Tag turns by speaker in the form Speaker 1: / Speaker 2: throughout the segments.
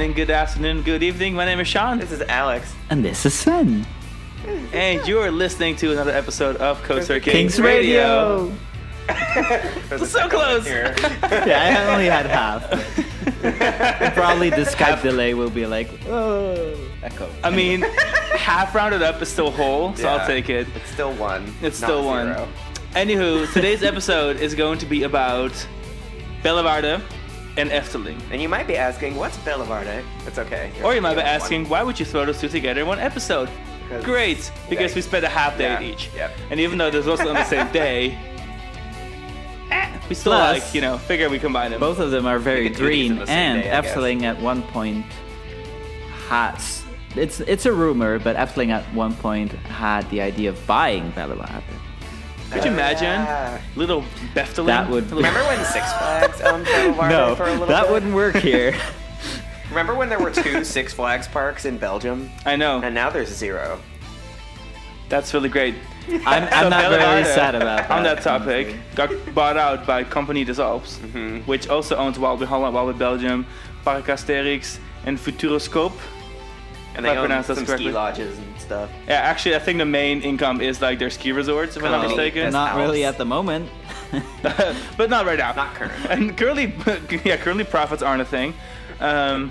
Speaker 1: good morning, good afternoon, good evening. My name is Sean,
Speaker 2: This is Alex.
Speaker 3: And this is Sven.
Speaker 1: and you are listening to another episode of Coaster Kings,
Speaker 2: Kings Radio.
Speaker 1: So close.
Speaker 3: Yeah, I only had half. Probably the Skype delay will be like, oh, echo.
Speaker 1: I mean, half rounded up is still whole, so
Speaker 2: Yeah.
Speaker 1: I'll take it.
Speaker 2: It's still one.
Speaker 1: It's
Speaker 2: not
Speaker 1: still one.
Speaker 2: zero.
Speaker 1: Anywho, today's episode is going to be about Bellewaerde and Efteling.
Speaker 2: And you might be asking, what's Bellewaerde? It's okay.
Speaker 1: Or you might be
Speaker 2: You're one.
Speaker 1: asking, why would you throw those two together in one episode?
Speaker 2: Because-
Speaker 1: Great, because
Speaker 2: Yeah.
Speaker 1: we spent a half day at
Speaker 2: Yeah,
Speaker 1: each.
Speaker 2: yep.
Speaker 1: And even though this wasn't on the same day, eh, we still
Speaker 3: Plus,
Speaker 1: like, you know, figure we combine them.
Speaker 3: Both of them are very
Speaker 2: We could do these
Speaker 3: green,
Speaker 2: on the same
Speaker 3: and
Speaker 2: day,
Speaker 3: Efteling at one point has. It's it's a rumor, but Efteling at one point had the idea of buying Bellewaerde.
Speaker 1: Could you imagine?
Speaker 2: yeah.
Speaker 1: Little Befteling?
Speaker 3: That would-
Speaker 1: Little-
Speaker 2: Remember when Six Flags owned Bellewaerde
Speaker 3: No,
Speaker 2: for a little
Speaker 3: that
Speaker 2: bit?
Speaker 3: wouldn't work here.
Speaker 2: Remember when there were two Six Flags parks in Belgium?
Speaker 1: I know.
Speaker 2: And now there's zero.
Speaker 1: That's really great.
Speaker 3: I'm, I'm not very
Speaker 1: Bellewaerde,
Speaker 3: sad about that.
Speaker 1: On that topic, got bought out by Compagnie des Alpes,
Speaker 2: Mm-hmm.
Speaker 1: which also owns Walibi Holland, Walibi Belgium, Parc Asterix, and Futuroscope.
Speaker 2: And they own
Speaker 1: pronounce that
Speaker 2: some
Speaker 1: correctly.
Speaker 2: ski lodges and stuff.
Speaker 1: Yeah, actually, I think the main income is like their ski resorts, if I'm not mistaken.
Speaker 3: Not really at the moment.
Speaker 1: but not right now.
Speaker 2: Not currently.
Speaker 1: And currently, yeah, currently profits aren't a thing. Um,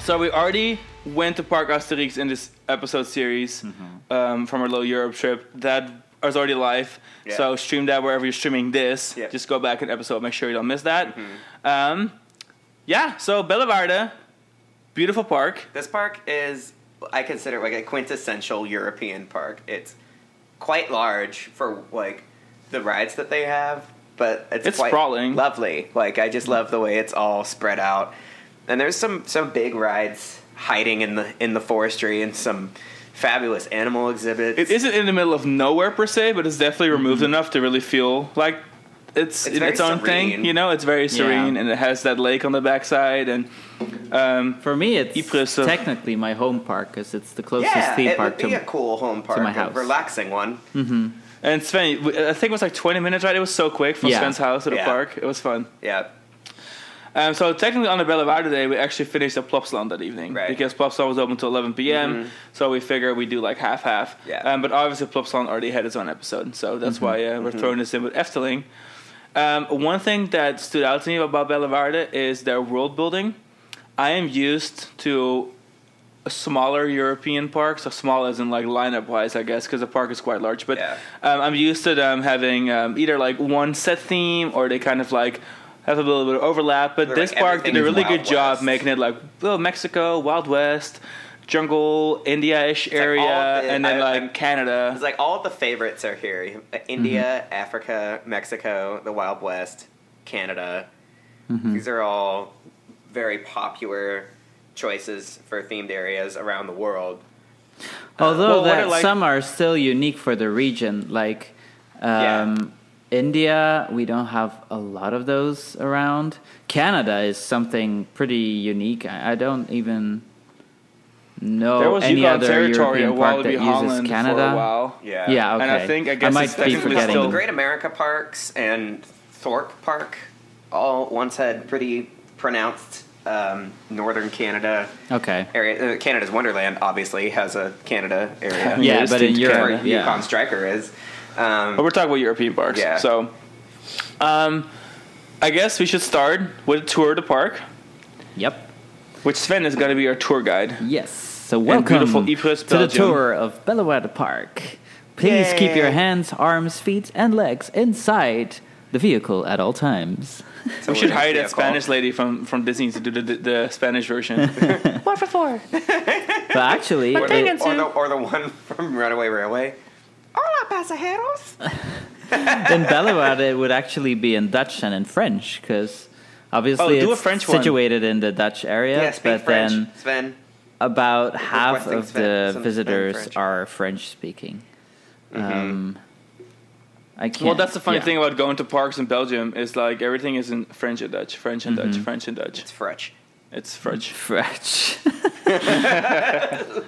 Speaker 1: so we already went to Park Asterix in this episode series
Speaker 2: Mm-hmm.
Speaker 1: um, from our little Europe trip. That is already live.
Speaker 2: Yeah.
Speaker 1: So stream that wherever you're streaming this.
Speaker 2: Yeah. Mm-hmm.
Speaker 1: Just go back an episode, make sure you don't miss that. Um, yeah, so Bellewaerde, beautiful park.
Speaker 2: This park is, I consider it like a quintessential European park. It's quite large for like the rides that they have, but it's,
Speaker 1: It's
Speaker 2: quite
Speaker 1: sprawling.
Speaker 2: lovely. Like I just love the way it's all spread out. And there's some some big rides hiding in the in the forestry and some fabulous animal exhibits.
Speaker 1: It isn't in the middle of nowhere per se, but it's definitely removed mm-hmm. enough to really feel like it's,
Speaker 2: It's
Speaker 1: in its own thing. You know, it's very serene and it has that lake on the backside. And um,
Speaker 3: For me, it's
Speaker 1: Ypres, uh,
Speaker 3: technically my home park because it's the closest
Speaker 2: yeah,
Speaker 3: theme park
Speaker 2: would be
Speaker 3: to.
Speaker 2: a cool home park,
Speaker 3: my
Speaker 2: a
Speaker 3: house.
Speaker 2: relaxing one.
Speaker 1: and Sven, I think it was like 20 minutes, right? It was so quick from
Speaker 3: Yeah.
Speaker 1: Sven's house to the
Speaker 2: Yeah.
Speaker 1: park. It was fun.
Speaker 2: Yeah,
Speaker 1: Um, so technically on the Bellewaerde day, we actually finished at Plopsaland that evening
Speaker 2: Right.
Speaker 1: because Plopsaland was open until 11 p.m. So we figured we do like half half.
Speaker 2: Yeah.
Speaker 1: Um, but obviously Plopsaland already had its own episode, so that's why uh, we're throwing this in with Efteling. Um, one thing that stood out to me about Bellewaerde is their world building. I am used to smaller European parks, so small as in like lineup wise, I guess, because the park is quite large. But
Speaker 2: Yeah.
Speaker 1: um, I'm used to them having um, either like one set theme or they kind of like have a little bit of overlap. But
Speaker 2: They're
Speaker 1: this
Speaker 2: like
Speaker 1: park did a really good
Speaker 2: Wild
Speaker 1: job making it like oh, Mexico, Wild West, jungle, India-ish
Speaker 2: like
Speaker 1: area,
Speaker 2: all the-
Speaker 1: and then
Speaker 2: I-
Speaker 1: like Canada.
Speaker 2: It's like all the favorites are here: Uh, India, Africa, Mexico, the Wild West, Canada. These are all very popular choices for themed areas around the world.
Speaker 3: Although
Speaker 1: Well,
Speaker 3: that
Speaker 1: are, like-
Speaker 3: some are still unique for the region, like
Speaker 2: Yeah.
Speaker 3: um, India, we don't have a lot of those around. Canada is something pretty unique. I, I don't even know
Speaker 1: there was
Speaker 3: any
Speaker 1: Yukon
Speaker 3: other
Speaker 1: Territory
Speaker 3: European park
Speaker 1: Walibi
Speaker 3: that uses
Speaker 1: Holland for a
Speaker 3: Canada.
Speaker 1: while.
Speaker 2: Yeah,
Speaker 3: Yeah, okay.
Speaker 1: And I think- I guess
Speaker 3: might
Speaker 1: it's
Speaker 3: be forgetting.
Speaker 1: still-
Speaker 2: the Great America Parks and Thorpe Park all once had pretty pronounced um, northern Canada
Speaker 3: Okay.
Speaker 2: area. Uh, Canada's Wonderland obviously has a Canada area.
Speaker 3: Yeah, but in
Speaker 1: to
Speaker 3: Europe,
Speaker 2: where
Speaker 3: yeah.
Speaker 2: Yukon Striker is. Um,
Speaker 1: But we're talking about European parks.
Speaker 2: Yeah.
Speaker 1: So, um, I guess we should start with a tour of the park,
Speaker 3: Yep.
Speaker 1: which Sven is going to be our tour guide.
Speaker 3: Yes. So welcome
Speaker 1: Ypres,
Speaker 3: to the tour of Bellewaerde Park. Please keep your hands, arms, feet, and legs inside the vehicle at all times.
Speaker 2: so
Speaker 1: We should hire that. Spanish lady from, from Disney to do the, the, the Spanish version. Four for four.
Speaker 3: But actually,
Speaker 2: Or the, or, the, or the one from Runaway Railway. Hola, pasajeros.
Speaker 3: in Bellewaerde it would actually be in Dutch and in French because obviously
Speaker 1: Oh, do a
Speaker 3: it's
Speaker 1: French one.
Speaker 3: situated in the Dutch area,
Speaker 2: Yeah, speak
Speaker 3: but
Speaker 2: French.
Speaker 3: then
Speaker 2: Sven.
Speaker 3: About half of
Speaker 2: Sven-
Speaker 3: the
Speaker 2: some
Speaker 3: visitors
Speaker 2: French.
Speaker 3: are French speaking. Um, I can't.
Speaker 1: Well, that's the funny
Speaker 3: yeah.
Speaker 1: thing about going to parks in Belgium is like everything is in French and Dutch, French and Dutch, French and Dutch.
Speaker 2: It's French.
Speaker 1: It's French.
Speaker 3: French.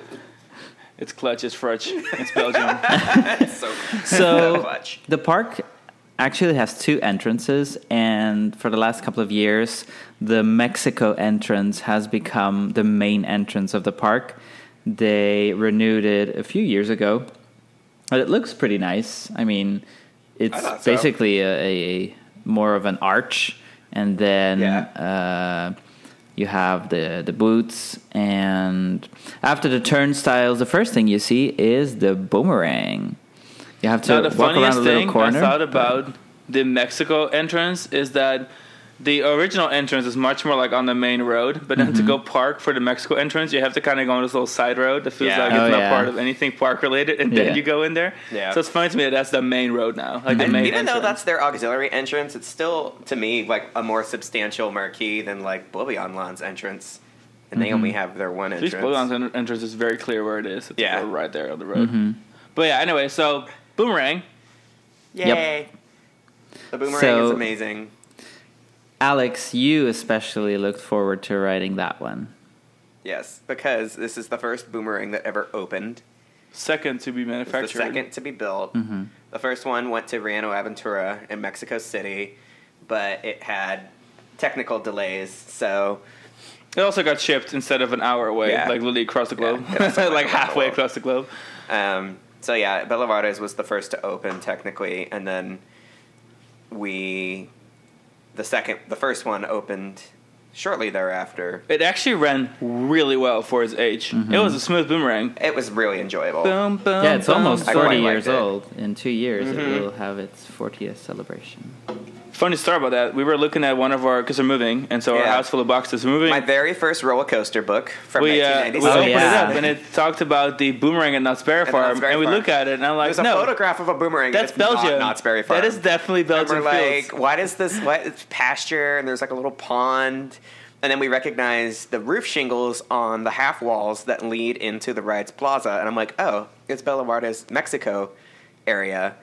Speaker 1: It's clutch. It's French. It's Belgium.
Speaker 2: so
Speaker 3: so
Speaker 2: much.
Speaker 3: the park actually has two entrances, and for the last couple of years, the Mexico entrance has become the main entrance of the park. They renewed it a few years ago, but it looks pretty nice. I mean, it's
Speaker 2: I so.
Speaker 3: basically a, a more of an arch, and then uh, you have the the boots, and after the turnstiles, the first thing you see is the boomerang. You have to
Speaker 1: Now, the
Speaker 3: walk around
Speaker 1: funniest
Speaker 3: a little
Speaker 1: thing
Speaker 3: corner.
Speaker 1: I thought about the Mexico entrance is that the original entrance is much more like on the main road, but then
Speaker 3: Mm-hmm.
Speaker 1: to go park for the Mexico entrance, you have to kind of go on this little side road that feels
Speaker 2: Yeah.
Speaker 1: like it's
Speaker 3: Oh,
Speaker 1: not
Speaker 3: yeah.
Speaker 1: part of anything park related, and
Speaker 3: Yeah.
Speaker 1: then you go in there.
Speaker 2: Yeah.
Speaker 1: So it's funny to me that that's the main road now, like the
Speaker 2: And
Speaker 1: main.
Speaker 2: even though that's their auxiliary entrance, it's still to me like a more substantial marquee than like Bouillonland's entrance, and they only have their one
Speaker 1: At least
Speaker 2: entrance.
Speaker 1: Bouillon's en- entrance is very clear where it is. It's
Speaker 2: Yeah.
Speaker 1: right there on the road.
Speaker 3: Mm-hmm.
Speaker 1: But yeah, anyway, so boomerang.
Speaker 2: Yay! The boomerang
Speaker 3: So-
Speaker 2: is amazing.
Speaker 3: Alex, you especially looked forward to riding that one.
Speaker 2: Yes, because this is the first boomerang that ever opened.
Speaker 1: Second to be
Speaker 2: It's the
Speaker 1: manufactured.
Speaker 2: second to be built.
Speaker 3: Mm-hmm.
Speaker 2: The first one went to Reino Aventura in Mexico City, but it had technical delays, so
Speaker 1: It also got shipped instead of an hour away,
Speaker 2: Yeah.
Speaker 1: like literally across the globe,
Speaker 2: Yeah, it also went
Speaker 1: like
Speaker 2: around the
Speaker 1: halfway across the globe.
Speaker 2: Um, so yeah, Bellewaerde's was the first to open technically, and then we, the second, the first one opened shortly thereafter.
Speaker 1: It actually ran really well for its age.
Speaker 3: Mm-hmm.
Speaker 1: It was a smooth boomerang.
Speaker 2: It was really enjoyable.
Speaker 1: Boom, boom.
Speaker 3: yeah, it's
Speaker 1: boom.
Speaker 3: almost 40 years old. In two years,
Speaker 2: Mhm.
Speaker 3: it will have its 40th celebration.
Speaker 1: Funny story about that. We were looking at one of our because we're moving, and so our
Speaker 2: Yeah.
Speaker 1: house full of boxes. We're moving.
Speaker 2: My very first roller coaster book from
Speaker 1: we uh, we
Speaker 2: 1997.
Speaker 3: Oh,
Speaker 1: opened
Speaker 3: yeah.
Speaker 1: it up, and it talked about the boomerang at Knott's Berry
Speaker 2: At
Speaker 1: Farm,
Speaker 2: Knott's Berry
Speaker 1: and we
Speaker 2: Farm.
Speaker 1: look at it, and I'm like,
Speaker 2: There's a
Speaker 1: no,
Speaker 2: photograph of a boomerang.
Speaker 1: that's
Speaker 2: and it's
Speaker 1: Belgium.
Speaker 2: Not Knott's Berry Farm.
Speaker 1: That is definitely
Speaker 2: And
Speaker 1: Belgian
Speaker 2: we're
Speaker 1: fields.
Speaker 2: like, why does this? What it's pasture? And there's like a little pond. And then we recognize the roof shingles on the half walls that lead into the rides plaza. And I'm like, oh, it's Bellewaerde's, Mexico area.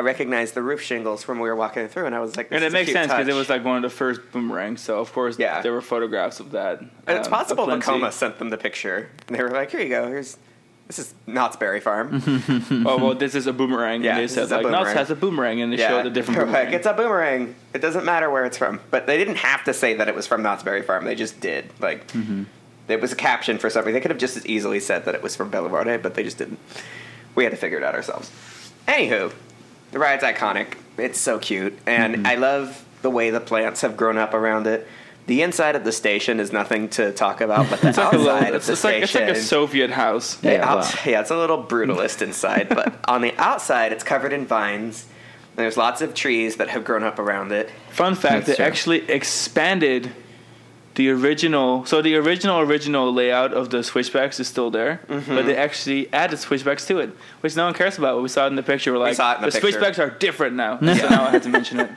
Speaker 2: I recognized the roof shingles from when we were walking through, and I was like, this
Speaker 1: and
Speaker 2: is
Speaker 1: it makes sense because it was like one of the first boomerangs. So of course,
Speaker 2: Yeah.
Speaker 1: there were photographs of that.
Speaker 2: And it's
Speaker 1: um,
Speaker 2: possible
Speaker 1: aplenty.
Speaker 2: Tacoma sent them the picture. And they were like, here you go. Here's this is Knott's Berry Farm.
Speaker 1: oh well, this is a boomerang.
Speaker 2: Yeah,
Speaker 1: and they said like Knott's has a boomerang, and they showed a different
Speaker 2: They're
Speaker 1: boomerang.
Speaker 2: like, it's a boomerang. It doesn't matter where it's from. But they didn't have to say that it was from Knott's Berry Farm. They just did. Like,
Speaker 1: Mm-hmm.
Speaker 2: it was a caption for something. They could have just as easily said that it was from Bellewaerde, but they just didn't. We had to figure it out ourselves. Anywho, the ride's iconic. It's so cute. And
Speaker 1: Mm-hmm.
Speaker 2: I love the way the plants have grown up around it. The inside of the station is nothing to talk about, but the
Speaker 1: It's like,
Speaker 2: outside
Speaker 1: little,
Speaker 2: of the
Speaker 1: it's like it's like a Soviet house.
Speaker 3: Yeah,
Speaker 2: outs-
Speaker 3: wow.
Speaker 2: yeah, it's a little brutalist inside, but on the outside, it's covered in vines. There's lots of trees that have grown up around it.
Speaker 1: Fun fact:
Speaker 3: That's
Speaker 1: they
Speaker 3: true.
Speaker 1: actually expanded the original. So the original original layout of the switchbacks is still there,
Speaker 2: Mm-hmm.
Speaker 1: but they actually added switchbacks to it, which no one cares about. We saw it in the picture. We're like,
Speaker 2: saw it in the picture.
Speaker 1: switchbacks are different now. so now I had to mention it.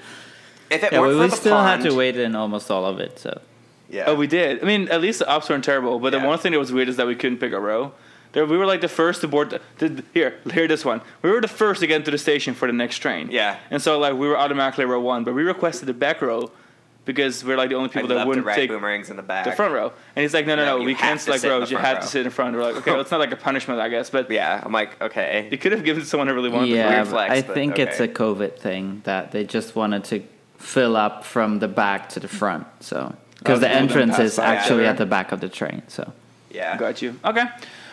Speaker 2: If it
Speaker 3: Yeah,
Speaker 2: weren't
Speaker 3: we,
Speaker 2: the
Speaker 3: still
Speaker 2: pond,
Speaker 3: had to wait in almost all of it, so.
Speaker 2: Yeah.
Speaker 1: Oh, we did. I mean, at least the ops weren't terrible. But
Speaker 2: Yeah.
Speaker 1: the one thing that was weird is that we couldn't pick a row. There, we were like the first to board. The, the, here, hear this one. We were the first to get into the station for the next train.
Speaker 2: Yeah.
Speaker 1: And so like we were automatically row one, but we requested the back row because we're like the only people
Speaker 2: love
Speaker 1: that
Speaker 2: to
Speaker 1: wouldn't
Speaker 2: ride
Speaker 1: take
Speaker 2: boomerangs in the back.
Speaker 1: the front row. And he's like, no, no,
Speaker 2: No,
Speaker 1: no, we can't
Speaker 2: to
Speaker 1: select
Speaker 2: sit in the
Speaker 1: rows. You have
Speaker 2: row.
Speaker 1: to sit in front. We're like, okay, well, it's not like a punishment, I guess, but
Speaker 2: Yeah, I'm like, okay.
Speaker 1: you could have given someone who really wanted.
Speaker 3: Yeah,
Speaker 2: weird
Speaker 3: but
Speaker 2: flex,
Speaker 3: I
Speaker 2: but
Speaker 3: think it's a COVID thing that they just wanted to fill up from the back to the front. So oh, because
Speaker 1: Oh,
Speaker 3: the entrance is actually
Speaker 1: each
Speaker 3: at the back of the train. So
Speaker 2: Yeah.
Speaker 1: Got you. Okay.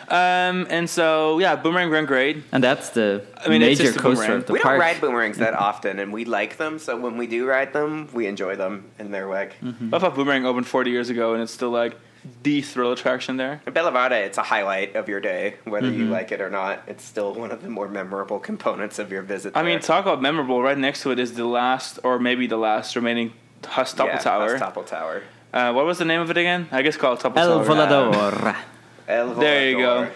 Speaker 1: Um, and so yeah, boomerang ran great.
Speaker 3: and that's the
Speaker 1: I mean, it's
Speaker 3: major
Speaker 1: just a
Speaker 3: coaster
Speaker 1: boomerang.
Speaker 3: of the
Speaker 2: we
Speaker 3: park.
Speaker 2: don't ride boomerangs that often, and we like them. So when we do ride them, we enjoy them in their way.
Speaker 3: Mm-hmm.
Speaker 1: I thought boomerang opened 40 years ago, and it's still like the thrill attraction there.
Speaker 2: In Bellewaerde, it's a highlight of your day, whether you
Speaker 3: Mm-hmm.
Speaker 2: like it or not. It's still one of the more memorable components of your visit.
Speaker 1: I mean,
Speaker 2: there.
Speaker 1: talk about memorable. Right next to it is the last, or maybe the last remaining Huss Topple
Speaker 2: yeah,
Speaker 1: Tower.
Speaker 2: Hustopple Tower.
Speaker 1: Uh, what was the name of it again? I guess called Topple
Speaker 3: El
Speaker 1: Tower.
Speaker 3: Volador.
Speaker 2: El
Speaker 1: There you go.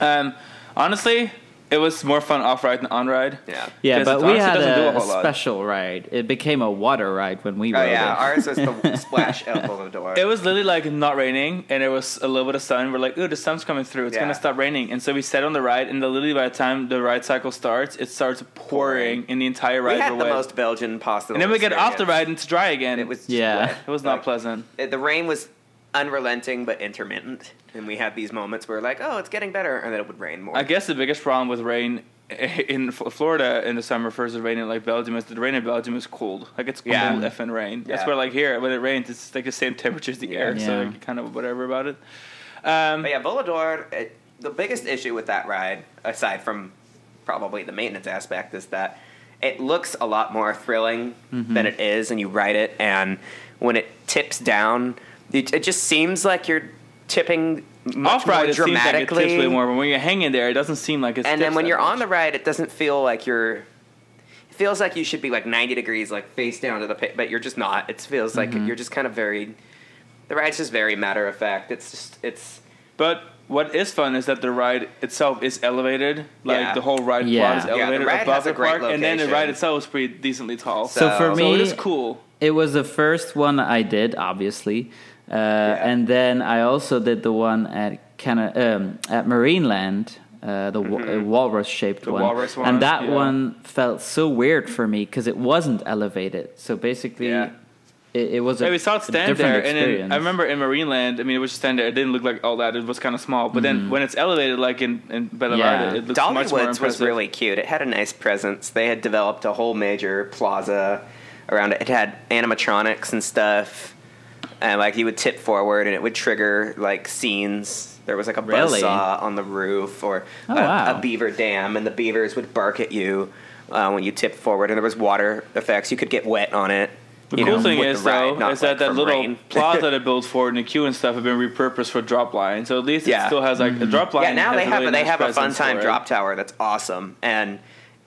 Speaker 1: Um, honestly, it was more fun off ride than on ride.
Speaker 2: Yeah.
Speaker 3: Yeah, but we
Speaker 1: honestly
Speaker 3: had
Speaker 1: doesn't do a
Speaker 3: a,
Speaker 1: whole
Speaker 3: special ride. It became a water ride when we
Speaker 2: Oh
Speaker 3: rode
Speaker 2: yeah,
Speaker 3: it.
Speaker 2: ours was the splash El Volador.
Speaker 1: It was literally like not raining, and it was a little bit of sun. We're like, "Ooh, the sun's coming through. It's
Speaker 2: Yeah.
Speaker 1: gonna stop raining." And so we sat on the ride, and the, literally by the time the ride cycle starts, it starts pouring, and the entire ride
Speaker 2: we had the
Speaker 1: wet.
Speaker 2: most Belgian possible.
Speaker 1: and then we get off the ride, and it's dry again.
Speaker 2: It was just
Speaker 3: Yeah.
Speaker 2: wet.
Speaker 1: it was not
Speaker 2: Like,
Speaker 1: pleasant.
Speaker 2: it- The rain was unrelenting but intermittent, and we had these moments where like, "Oh, it's getting better," and then it would rain more.
Speaker 1: I guess the biggest problem with rain in Florida in the summer first it raining like Belgium is the rain in Belgium is cold like it's cold
Speaker 2: Yeah.
Speaker 1: effing rain that's
Speaker 2: Yeah.
Speaker 1: where like here when it rains it's like the same temperature as the air so like, kind of whatever about it um,
Speaker 2: But yeah, Volador, it, the biggest issue with that ride, aside from probably the maintenance aspect, is that it looks a lot more thrilling
Speaker 3: Mm-hmm.
Speaker 2: than it is, and you ride it, and when it tips down, it, it just seems like you're tipping much
Speaker 1: off ride
Speaker 2: more
Speaker 1: it seems like it
Speaker 2: dramatically.
Speaker 1: tips way more but when you're hanging there it doesn't seem like it's
Speaker 2: and then when
Speaker 1: that
Speaker 2: you're on the ride, it doesn't feel like you're. It feels like you should be like 90 degrees, like face down to the pit, but you're just not. It feels like
Speaker 1: Mm-hmm.
Speaker 2: you're just kind of very. The ride's just very matter of fact. It's just it's
Speaker 1: But what is fun is that the ride itself is elevated. Like
Speaker 2: Yeah.
Speaker 1: the whole ride
Speaker 3: Yeah.
Speaker 1: plot is
Speaker 2: Yeah, the
Speaker 1: elevated
Speaker 2: ride
Speaker 1: above
Speaker 2: has a
Speaker 1: the
Speaker 2: great
Speaker 1: park, and then the
Speaker 2: location.
Speaker 1: ride itself is pretty decently tall.
Speaker 3: So for
Speaker 2: So-
Speaker 3: me,
Speaker 1: so it is cool.
Speaker 3: It was the first one I did, obviously, uh, and then I also did the one at Cana- um, at Marineland, uh, the wa- uh, walrus-shaped one,
Speaker 1: walrus one,
Speaker 3: and that
Speaker 1: yeah.
Speaker 3: one felt so weird for me because it wasn't elevated. So basically,
Speaker 2: Yeah.
Speaker 3: it, it was a,
Speaker 1: Yeah, we saw it
Speaker 3: a
Speaker 1: stand
Speaker 3: different
Speaker 1: there, and
Speaker 3: experience.
Speaker 1: then I remember in Marineland. I mean, it was just stand there. It didn't look like all that. It was kind of small. But then when it's elevated, like in in Bella
Speaker 3: Mm-hmm. Yeah.
Speaker 1: It looks much more
Speaker 2: Dollywood's
Speaker 1: impressive.
Speaker 2: was really cute. It had a nice presence. They had developed a whole major plaza around it. It had animatronics and stuff. And like you would tip forward and it would trigger like scenes. There was like a
Speaker 3: Really?
Speaker 2: buzzsaw on the roof or
Speaker 3: Oh,
Speaker 2: a,
Speaker 3: wow.
Speaker 2: a beaver dam and the beavers would bark at you uh, when you tipped forward and there was water effects. You could get wet on it.
Speaker 1: The
Speaker 2: you
Speaker 1: cool
Speaker 2: know,
Speaker 1: thing is
Speaker 2: the ride,
Speaker 1: though is that
Speaker 2: like,
Speaker 1: that
Speaker 2: from
Speaker 1: little
Speaker 2: rain.
Speaker 1: plaza they built for it and the queue and stuff have been repurposed for drop line. So at least it
Speaker 2: Yeah.
Speaker 1: still has like a drop line.
Speaker 2: Yeah, now
Speaker 1: has
Speaker 2: they
Speaker 1: a
Speaker 2: have
Speaker 1: really
Speaker 2: they
Speaker 1: nice
Speaker 2: have a fun time drop tower that's awesome, and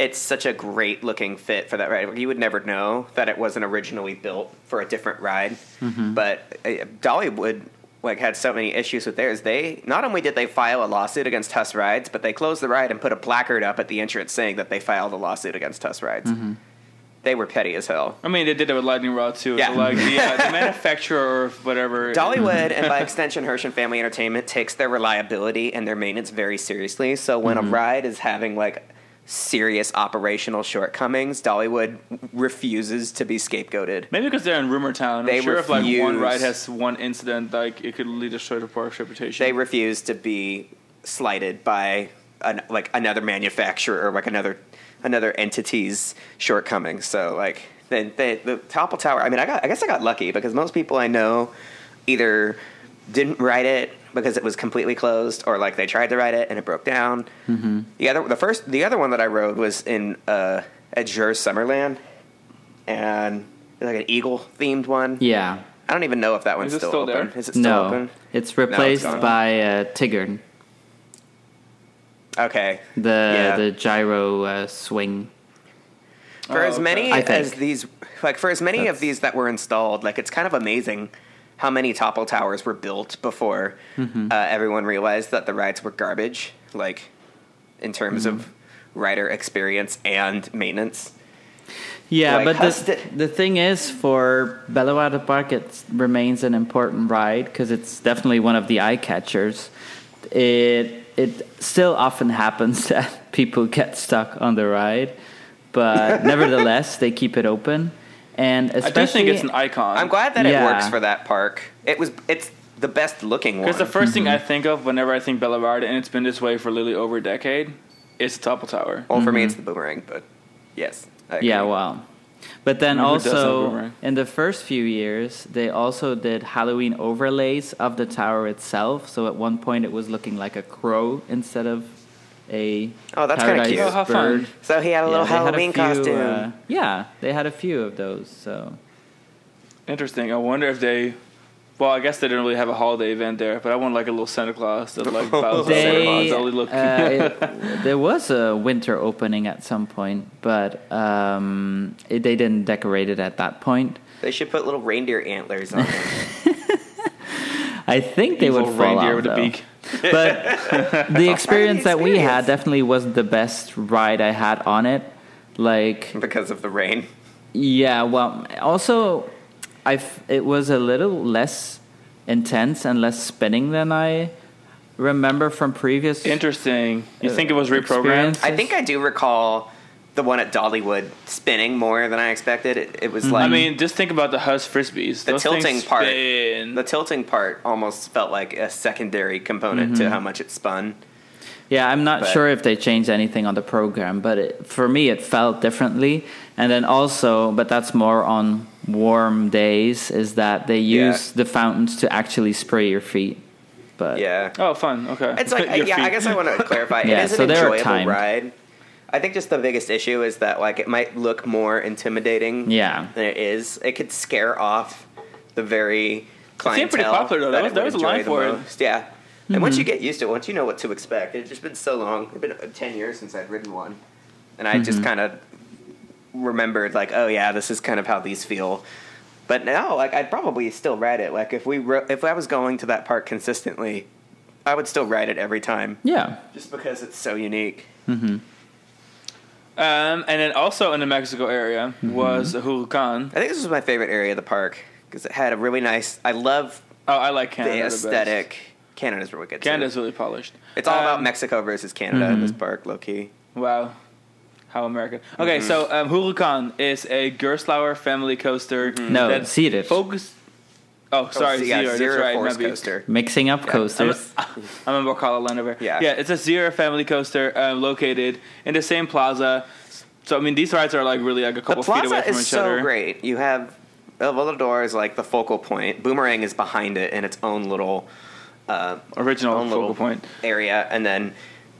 Speaker 2: it's such a great looking fit for that ride. You would never know that it wasn't originally built for a different ride,
Speaker 1: Mm-hmm.
Speaker 2: but uh, Dollywood like had so many issues with theirs. They not only did they file a lawsuit against Huss Rides, but they closed the ride and put a placard up at the entrance saying that they filed a lawsuit against Huss Rides.
Speaker 1: Mm-hmm.
Speaker 2: They were petty as hell.
Speaker 1: I mean, they did it with Lightning Rod too.
Speaker 2: Yeah.
Speaker 1: So like the, uh, the manufacturer or whatever.
Speaker 2: Dollywood and by extension Herschend Family Entertainment takes their reliability and their maintenance very seriously. So when
Speaker 1: Mm-hmm.
Speaker 2: a ride is having like serious operational shortcomings, Dollywood refuses to be scapegoated.
Speaker 1: Maybe because they're in rumor town. I'm
Speaker 2: They
Speaker 1: sure if like one ride has one incident, like it could lead to destroy the park's reputation.
Speaker 2: They refuse to be slighted by an, like another manufacturer or like another another entity's shortcomings. So like then they, the Topple Tower. I mean, I got I guess I got lucky because most people I know either didn't ride it because it was completely closed, or like they tried to ride it and it broke down. Mm-hmm. The other, the first, the other one that I rode was in uh, at Djurs Sommerland, and like an eagle themed one.
Speaker 3: yeah,
Speaker 2: I don't even know if that one's
Speaker 1: Is it
Speaker 2: still,
Speaker 1: still
Speaker 2: open.
Speaker 1: there?
Speaker 2: Is it still
Speaker 3: no,
Speaker 2: open?
Speaker 3: it's replaced
Speaker 2: gone.
Speaker 3: by uh, Tigern,
Speaker 2: Okay.
Speaker 3: the
Speaker 2: Yeah.
Speaker 3: the gyro uh, swing.
Speaker 2: for
Speaker 1: Oh,
Speaker 2: as many
Speaker 3: I
Speaker 2: as these like for as many
Speaker 3: That's-
Speaker 2: of these that were installed like it's kind of amazing how many topple towers were built before
Speaker 3: Mm-hmm.
Speaker 2: uh, everyone realized that the rides were garbage like in terms
Speaker 3: Mm-hmm.
Speaker 2: of rider experience and maintenance
Speaker 3: Yeah,
Speaker 2: Like,
Speaker 3: but the,
Speaker 2: the-
Speaker 3: the thing is, for Bellewaerde Park, it remains an important ride because it's definitely one of the eye catchers. It it still often happens that people get stuck on the ride, but nevertheless, they keep it open. And
Speaker 1: I do think it's an icon.
Speaker 2: i'm glad that it works for that park it was it's the best looking one
Speaker 1: because the 1st thing I
Speaker 3: Mm-hmm.
Speaker 1: think of whenever I think Bella and it's been this way for literally over a decade, is the Topple Tower.
Speaker 2: well for me it's the boomerang but yes I
Speaker 3: Mm-hmm. Yeah,
Speaker 2: agree.
Speaker 3: well. But then
Speaker 1: Who
Speaker 3: also, in the first few years, they also did Halloween overlays of the tower itself. So at one point, it was looking like a crow instead of a
Speaker 2: Oh, that's kinda cute.
Speaker 1: Oh, how fun.
Speaker 3: bird.
Speaker 2: so he had a little
Speaker 3: they had
Speaker 2: halloween
Speaker 3: few,
Speaker 2: costume
Speaker 3: uh, yeah, they had a few of those. So
Speaker 1: Interesting. I wonder if they. Well, I guess they didn't really have a holiday event there, but I want like a little Santa Claus that like bows to Santa Claus.
Speaker 3: they,
Speaker 1: That would look.
Speaker 3: uh, it- there was a winter opening at some point, but um, it, they didn't decorate it at that point.
Speaker 2: they should put little reindeer antlers on it
Speaker 3: I think they
Speaker 1: Evil
Speaker 3: would fall
Speaker 1: reindeer
Speaker 3: off,
Speaker 1: with a
Speaker 3: though.
Speaker 1: beak.
Speaker 3: But the experience that we had definitely wasn't the best ride I had on it. Like,
Speaker 2: because of the rain
Speaker 3: yeah, well, also, I f- it was a little less intense and less spinning than I remember from previous.
Speaker 1: Interesting. You
Speaker 3: Uh,
Speaker 1: think it was reprogrammed?
Speaker 2: I think I do recall the one at Dollywood spinning more than I expected. It, it was
Speaker 3: Mm-hmm.
Speaker 2: like
Speaker 1: I mean, just think about the Huss frisbees.
Speaker 2: the
Speaker 1: Those
Speaker 2: tilting part.
Speaker 1: spin.
Speaker 2: The tilting part almost felt like a secondary component
Speaker 3: Mm-hmm.
Speaker 2: to how much it spun.
Speaker 3: Yeah, I'm not
Speaker 2: But-
Speaker 3: sure if they changed anything on the program, but it, for me it felt differently. And then also, but that's more on warm days, is that they
Speaker 2: Yeah.
Speaker 3: use the fountains to actually spray your feet. But
Speaker 2: Yeah.
Speaker 1: Oh, fun. Okay.
Speaker 2: It's like
Speaker 1: Your
Speaker 2: yeah, I guess I want to clarify.
Speaker 3: Yeah,
Speaker 2: it is an
Speaker 3: so they are
Speaker 2: enjoyable ride. I think just the biggest issue is that like it might look more intimidating
Speaker 3: Yeah.
Speaker 2: than it is. It could scare off the very clientele.
Speaker 1: seemed pretty popular, though.
Speaker 2: that
Speaker 1: was-
Speaker 2: would
Speaker 1: was a line for it.
Speaker 2: most. Yeah. And once mm-hmm. you get used to it, once you know what to expect, it's just been so long. It's been uh, ten years since I'd ridden one, and I just mm-hmm. kind of remembered like, oh yeah, this is kind of how these feel. But now, like, I'd probably still ride it. Like, if we ro- if I was going to that park consistently, I would still ride it every time,
Speaker 3: yeah,
Speaker 2: just because it's so unique. Mm-hmm.
Speaker 1: Um, and then also in the Mexico area
Speaker 3: Mm-hmm.
Speaker 1: was Huracan.
Speaker 2: I think this was my favorite area of the park because it had a really nice. I love
Speaker 1: Oh, I like Canada.
Speaker 2: the
Speaker 1: the best.
Speaker 2: aesthetic. Canada's really good. too.
Speaker 1: Canada's really polished.
Speaker 2: It's all about
Speaker 1: Um,
Speaker 2: Mexico versus Canada in
Speaker 3: Mm-hmm.
Speaker 2: this park, low key.
Speaker 1: Wow. How American. Okay,
Speaker 2: Mm-hmm.
Speaker 1: so um, Huracan is a Gerstlauer family coaster.
Speaker 3: No,
Speaker 1: that
Speaker 3: Zurich.
Speaker 1: Focus. Oh, sorry,
Speaker 2: so yeah,
Speaker 1: Zierer.
Speaker 2: Zierer
Speaker 1: That's right.
Speaker 2: Force
Speaker 1: maybe.
Speaker 2: coaster.
Speaker 3: mixing up coasters.
Speaker 1: I'm in Bocala Land over.
Speaker 2: Yeah.
Speaker 1: yeah, it's a Zierer family coaster um, located in the same plaza. So I mean, these rides are like really like a couple feet away
Speaker 2: plaza
Speaker 1: from
Speaker 2: is
Speaker 1: each
Speaker 2: so
Speaker 1: other.
Speaker 2: great. You have El Volador is like the focal point. Boomerang is behind it in its own little uh,
Speaker 1: Original
Speaker 2: own
Speaker 1: focal
Speaker 2: little
Speaker 1: point.
Speaker 2: area, and then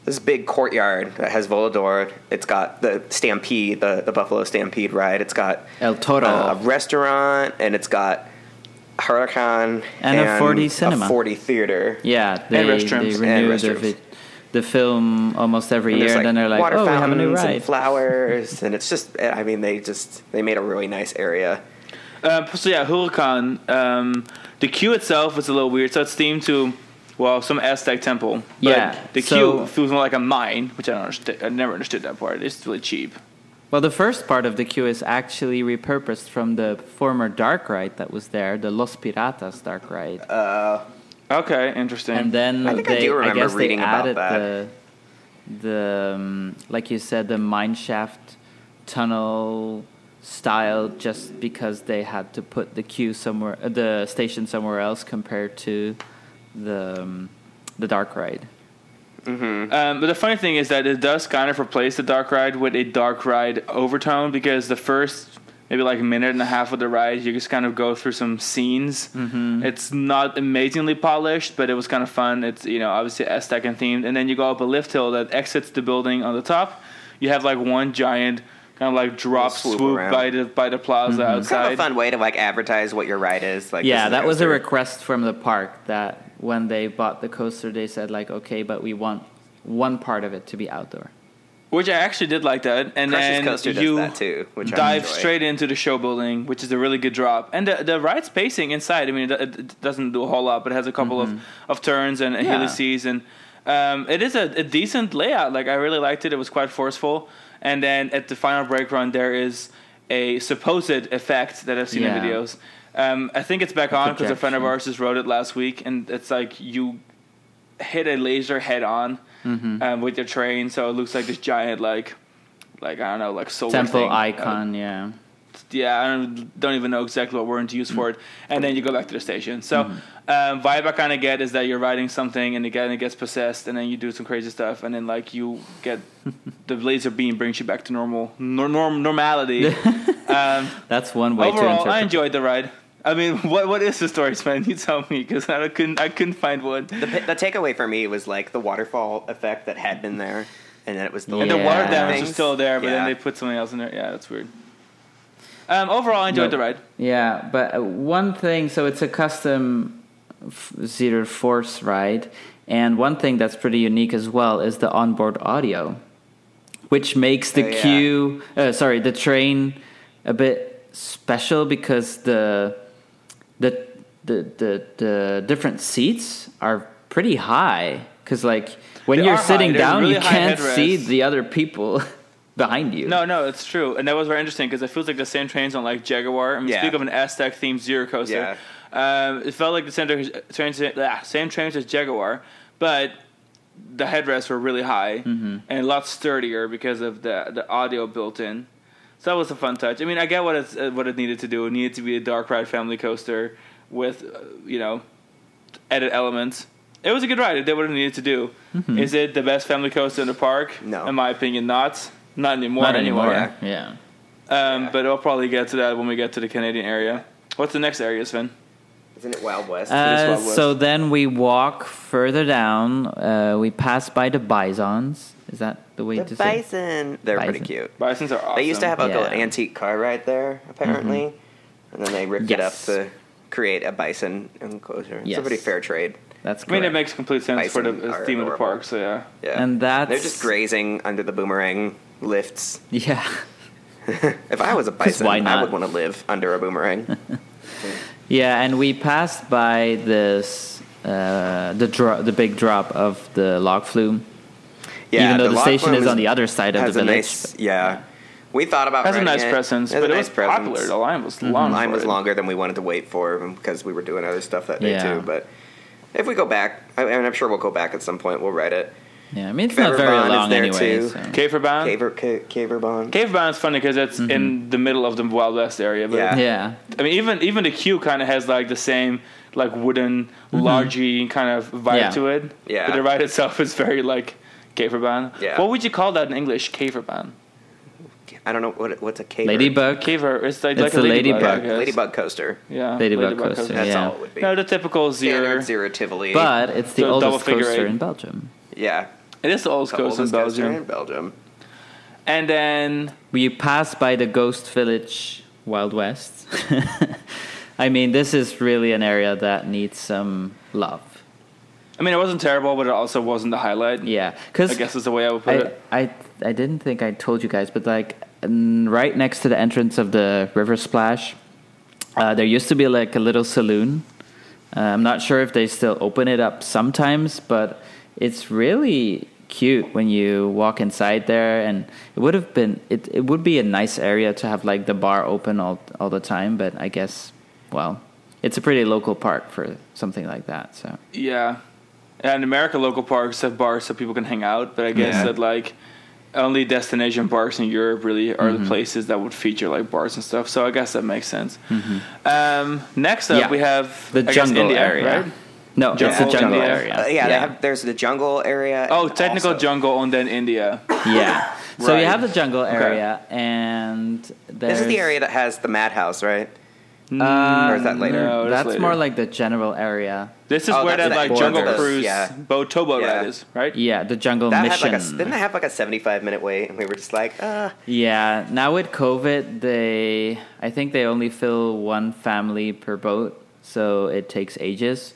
Speaker 2: this big courtyard that has Volador. It's got the Stampede, the, the Buffalo Stampede ride. It's got
Speaker 3: El Toro.
Speaker 2: uh, a restaurant, and it's got Huracan
Speaker 3: And a 4D cinema.
Speaker 2: a 4D theater.
Speaker 3: yeah, they,
Speaker 1: restrooms.
Speaker 3: they
Speaker 2: And
Speaker 3: renew the,
Speaker 2: restrooms.
Speaker 3: vi- the film almost every
Speaker 2: And
Speaker 3: year,
Speaker 2: there's,
Speaker 3: and then they're like,
Speaker 2: water
Speaker 3: "Oh, we have a new
Speaker 2: fountains and flowers, and it's just. I mean, they just they made a really nice area.
Speaker 1: Um, so yeah, Huracan. Um, the queue itself is a little weird. So it's themed to, well, some Aztec temple. But
Speaker 3: Yeah,
Speaker 1: The
Speaker 3: so-
Speaker 1: queue feels more like a mine, which I don't understand. I never understood that part. It's really cheap.
Speaker 3: Well, the first part of the queue is actually repurposed from the former dark ride that was there, the Los Piratas dark ride.
Speaker 1: Uh, Okay, interesting.
Speaker 3: and then
Speaker 2: I think I
Speaker 3: they,
Speaker 2: do remember
Speaker 3: guess
Speaker 2: reading
Speaker 3: they
Speaker 2: about
Speaker 3: added
Speaker 2: that.
Speaker 3: the the um, like you said the mine shaft tunnel style just because they had to put the queue somewhere uh, the station somewhere else compared to the um, the dark ride.
Speaker 1: Um, but the funny thing is that it does kind of replace the dark ride with a dark ride overtone because the first maybe like a minute and a half of the ride you just kind of go through some scenes. Mm-hmm. It's not amazingly polished, but it was kind of fun. It's you know obviously Aztec and themed, and then you go up a lift hill that exits the building on the top. You have like one giant kind of like drop
Speaker 2: Swoop
Speaker 1: swoop, by the by the plaza
Speaker 2: It's kind of
Speaker 1: outside.
Speaker 2: a fun way to like advertise what your ride is. Like,
Speaker 3: yeah,
Speaker 2: is
Speaker 3: that was a request from the park that when they bought the coaster, they said like, okay, but we want one part of it to be outdoor.
Speaker 1: Which I actually did like that, and
Speaker 2: Crush's
Speaker 1: then
Speaker 2: coaster does
Speaker 1: you
Speaker 2: that too, which I
Speaker 1: dive
Speaker 2: enjoy.
Speaker 1: straight into the show building, which is a really good drop. And the the ride's pacing inside. I mean, it, it doesn't do a whole lot, but it has a couple of, of turns and, and
Speaker 3: Yeah.
Speaker 1: helices, and um, it is a, a decent layout. Like I really liked it. It was quite forceful. And then at the final break run, there is a supposed effect that I've seen
Speaker 3: Yeah.
Speaker 1: in videos. Um, I think it's back on because a friend of ours just wrote it last week, and it's like you hit a laser head on
Speaker 3: Mm-hmm.
Speaker 1: um, with your train, so it looks like this giant like like I don't know like solar
Speaker 3: Temple
Speaker 1: thing.
Speaker 3: icon, yeah.
Speaker 1: Uh, yeah, I don't, don't even know exactly what word to use for it. And then you go back to the station. So um, vibe I kind of get is that you're riding something and again it gets possessed, and then you do some crazy stuff, and then like you get the laser beam brings you back to normal nor, norm normality. um,
Speaker 3: That's one way to
Speaker 1: overall,
Speaker 3: interpret.
Speaker 1: I enjoyed the ride. I mean, what what is the story, man? You tell me because I couldn't I couldn't find one.
Speaker 2: The, the takeaway for me was like the waterfall effect that had been there, and then it was the
Speaker 1: And the
Speaker 3: Yeah.
Speaker 1: water damage
Speaker 2: things.
Speaker 1: is still there, but
Speaker 2: Yeah.
Speaker 1: then they put something else in there. Yeah, that's weird. Um, overall, I enjoyed
Speaker 3: No.
Speaker 1: the ride.
Speaker 3: Yeah, but uh, one thing, so it's a custom f- Zierer Force ride, and one thing that's pretty unique as well is the onboard audio, which makes the
Speaker 2: Oh, yeah.
Speaker 3: queue, uh, sorry, the train a bit special because the the the the, the different seats are pretty high. Because like when
Speaker 1: They
Speaker 3: you're sitting down,
Speaker 1: really
Speaker 3: you can't see the other people behind you.
Speaker 1: No, no, it's true, and that was very interesting because it feels like the same trains on like Jaguar. I mean,
Speaker 2: Yeah.
Speaker 1: speak of an Aztec themed Zierer coaster. Um, it felt like the same trains, ah, same trains as Jaguar, but the headrests were really high
Speaker 3: Mm-hmm.
Speaker 1: and a lot sturdier because of the the audio built in. So that was a fun touch. I mean, I get what it's uh, what it needed to do. It needed to be a dark ride family coaster with uh, you know edit elements. it was a good ride. It did what it needed to do.
Speaker 3: Mm-hmm.
Speaker 1: Is it the best family coaster in the park?
Speaker 2: No.
Speaker 1: in my opinion, not. Not anymore.
Speaker 3: Not anymore.
Speaker 1: anyway.
Speaker 3: Yeah.
Speaker 1: Um,
Speaker 2: Yeah.
Speaker 1: But I'll probably get to that when we get to the Canadian area. What's the next area, Sven?
Speaker 2: Isn't it Wild West?
Speaker 1: is
Speaker 3: Uh,
Speaker 1: Wild West.
Speaker 3: so then we walk further down. Uh, we pass by the bisons. Is that the way
Speaker 2: the
Speaker 3: to say? it?
Speaker 2: bison. They're pretty cute.
Speaker 1: Bisons are awesome.
Speaker 2: They used to have like
Speaker 3: Yeah.
Speaker 2: an antique car right there, apparently, and then they ripped it up to create a bison enclosure. It's a pretty fair trade.
Speaker 3: That's
Speaker 1: I mean, it makes complete sense for the
Speaker 2: are
Speaker 1: theme of the park. So yeah.
Speaker 2: Yeah,
Speaker 3: And that's-
Speaker 2: they're just grazing under the boomerang lifts.
Speaker 3: Yeah.
Speaker 2: if I was a bison,
Speaker 3: why
Speaker 2: I would want to live under a boomerang.
Speaker 3: Yeah, and we passed by this uh, the dro- the big drop of the log flume.
Speaker 2: Yeah,
Speaker 3: Even though the
Speaker 2: log
Speaker 3: station
Speaker 2: flume
Speaker 3: is on the other side of the village,
Speaker 2: nice- yeah, we thought about
Speaker 1: Has a nice
Speaker 2: it.
Speaker 1: presence,
Speaker 2: Has a
Speaker 1: but it
Speaker 2: nice
Speaker 1: was
Speaker 2: presence.
Speaker 1: popular. The line was
Speaker 3: Mm-hmm.
Speaker 1: long.
Speaker 2: line was
Speaker 1: it.
Speaker 2: longer than we wanted to wait for because we were doing other stuff that day
Speaker 3: Yeah.
Speaker 2: too. But if we go back, I mean, I'm sure we'll go back at some point. We'll ride it.
Speaker 3: Yeah, I mean it's not very
Speaker 2: Bond is
Speaker 3: long
Speaker 2: there
Speaker 3: anyway.
Speaker 2: too.
Speaker 3: so-
Speaker 1: Caverbahn.
Speaker 2: Caver, ca- Caver Bond.
Speaker 1: Caverbahn is funny because it's
Speaker 3: Mm-hmm.
Speaker 1: in the middle of the Wild West area. But
Speaker 2: Yeah.
Speaker 3: Yeah,
Speaker 1: I mean, even even the queue kind of has like the same like wooden, largy kind of vibe
Speaker 3: Mm-hmm. Yeah.
Speaker 1: to it.
Speaker 2: Yeah.
Speaker 1: But the ride itself is very like Caverbahn.
Speaker 2: Yeah.
Speaker 1: What would you call that in English? Caverbahn.
Speaker 2: I don't know what what's a caver.
Speaker 3: ladybug.
Speaker 1: Caver. It's like,
Speaker 3: It's
Speaker 1: like a
Speaker 3: a
Speaker 1: ladybug.
Speaker 3: ladybug.
Speaker 1: I guess.
Speaker 2: Ladybug coaster.
Speaker 1: Yeah.
Speaker 3: Ladybug coaster,
Speaker 2: That's
Speaker 3: yeah.
Speaker 2: all it would be.
Speaker 1: No, the typical Zierer.
Speaker 2: Standard Zierer Tivoli.
Speaker 3: But it's the
Speaker 1: So double
Speaker 3: oldest
Speaker 1: figure
Speaker 3: coaster
Speaker 1: eight.
Speaker 3: in Belgium.
Speaker 2: yeah,
Speaker 1: It is the oldest
Speaker 2: the
Speaker 1: in
Speaker 2: oldest coaster
Speaker 1: Belgium.
Speaker 2: in Belgium.
Speaker 1: And then
Speaker 3: We pass by the Ghost Village Wild West. I mean, this is really an area that needs some love.
Speaker 1: I mean, it wasn't terrible, but it also wasn't the highlight.
Speaker 3: Yeah, because
Speaker 1: I guess is the way I would put
Speaker 3: I,
Speaker 1: it.
Speaker 3: I I didn't think I told you guys, but like right next to the entrance of the River Splash, uh, there used to be like a little saloon. Uh, I'm not sure if they still open it up sometimes, but it's really cute when you walk inside there. And it would have been it it would be a nice area to have like the bar open all all the time. But I guess well, it's a pretty local park for something like that. So
Speaker 1: Yeah. And in America, local parks have bars so people can hang out, but I guess
Speaker 3: Yeah.
Speaker 1: that like only destination parks in Europe really are
Speaker 3: Mm-hmm.
Speaker 1: the places that would feature like bars and stuff. So I guess that makes sense. Um, next up,
Speaker 3: Mm-hmm. Yeah.
Speaker 1: we have
Speaker 3: the
Speaker 1: I guess,
Speaker 3: jungle
Speaker 1: India,
Speaker 3: area.
Speaker 1: right?
Speaker 3: No, it's the
Speaker 1: Jungle
Speaker 3: jungle
Speaker 1: area.
Speaker 3: area.
Speaker 2: Uh, yeah, They have, there's the jungle area.
Speaker 1: Oh, technical
Speaker 2: also-
Speaker 1: jungle and then India.
Speaker 3: Yeah. So you have the jungle
Speaker 1: Okay.
Speaker 3: area, and there's,
Speaker 2: This is the area that has the madhouse, right?
Speaker 3: Uh,
Speaker 2: Or is that later?
Speaker 1: No,
Speaker 3: that's
Speaker 1: later.
Speaker 3: more like the general area.
Speaker 1: This is
Speaker 2: Oh,
Speaker 1: where
Speaker 2: that's
Speaker 1: that
Speaker 2: the
Speaker 1: like jungle
Speaker 3: borders,
Speaker 1: cruise
Speaker 2: yeah.
Speaker 1: boat towboat
Speaker 2: Yeah.
Speaker 1: ride is, right?
Speaker 3: Yeah, the jungle
Speaker 2: That
Speaker 3: mission.
Speaker 2: had like a didn't they have like a 75 minute wait, and we were just like, ah.
Speaker 3: yeah. Now with COVID, they I think they only fill one family per boat, so it takes ages.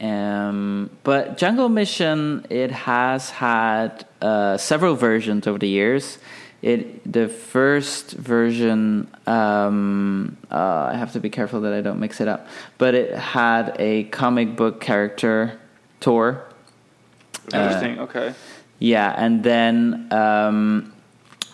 Speaker 3: Um, but Jungle Mission, it has had uh, several versions over the years. It the first version, um, uh, I have to be careful that I don't mix it up. But it had a comic book character tour.
Speaker 1: Interesting. okay.
Speaker 3: Yeah, and then um,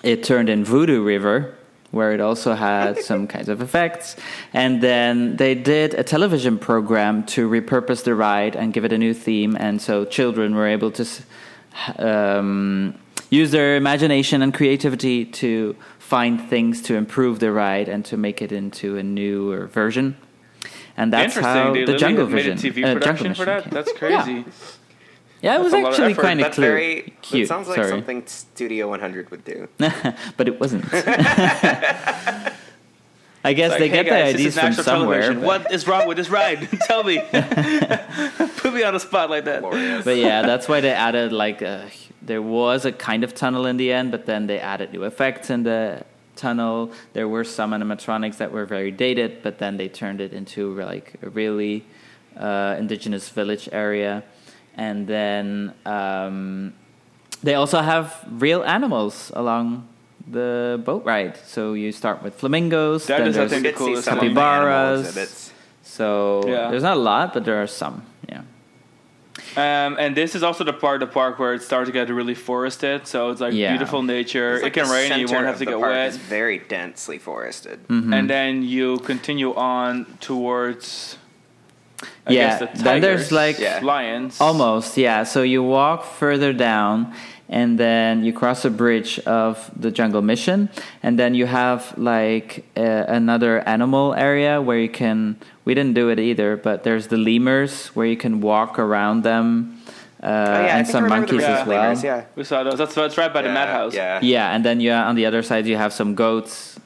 Speaker 3: it turned in Voodoo River, where it also had some kinds of effects. And then they did a television program to repurpose the ride and give it a new theme, and so children were able to um, use their imagination and creativity to find things to improve the ride and to make it into a newer version. And that's how the Jungle Vision, uh, Jungle
Speaker 1: production for that.
Speaker 3: came.
Speaker 1: That's crazy.
Speaker 3: Yeah, it was
Speaker 1: That's a lot of
Speaker 3: actually kind of cute.
Speaker 2: It sounds like
Speaker 3: Sorry.
Speaker 2: something Studio 100 would do.
Speaker 3: but it wasn't. I guess
Speaker 1: Like,
Speaker 3: they
Speaker 1: hey
Speaker 3: get
Speaker 1: guys,
Speaker 3: the ideas from somewhere.
Speaker 1: What is wrong with this ride? Tell me. Put me on the spot like that.
Speaker 2: Glorious.
Speaker 3: but yeah, that's why they added like a, there was a kind of tunnel in the end, but then they added new effects in the tunnel. There were some animatronics that were very dated, but then they turned it into like a really uh, indigenous village area, and then um, they also have real animals along the boat ride. So you start with flamingos.
Speaker 1: That
Speaker 3: then
Speaker 1: is, I
Speaker 3: there's
Speaker 1: think,
Speaker 2: We
Speaker 1: the
Speaker 2: did see
Speaker 1: coolest
Speaker 2: some
Speaker 1: thing.
Speaker 2: of the
Speaker 3: Capybaras. So
Speaker 1: Yeah.
Speaker 3: there's not a lot, but there are some. Yeah.
Speaker 1: Um, and this is also the part of the park where it starts to get really forested. So it's like
Speaker 3: Yeah.
Speaker 1: beautiful nature.
Speaker 2: Like
Speaker 1: it can rain and you won't have
Speaker 2: of
Speaker 1: to
Speaker 2: the
Speaker 1: get
Speaker 2: park
Speaker 1: wet.
Speaker 2: is very densely forested.
Speaker 3: Mm-hmm.
Speaker 1: And then you continue on towards. I
Speaker 3: Yeah,
Speaker 1: the
Speaker 3: then there's, like-
Speaker 2: Yeah.
Speaker 1: lions.
Speaker 3: Almost, yeah. So you walk further down, and then you cross a bridge of the jungle mission, and then you have like uh, another animal area where you can. We didn't do it either, but there's the lemurs where you can walk around them, uh,
Speaker 2: Oh, yeah,
Speaker 3: and
Speaker 2: I
Speaker 3: some
Speaker 2: remember the
Speaker 3: monkeys as
Speaker 2: lemurs,
Speaker 3: well.
Speaker 2: Yeah.
Speaker 1: We saw those. That's that's right by the madhouse.
Speaker 2: Yeah.
Speaker 3: Yeah, and then you on the other side you have some goats,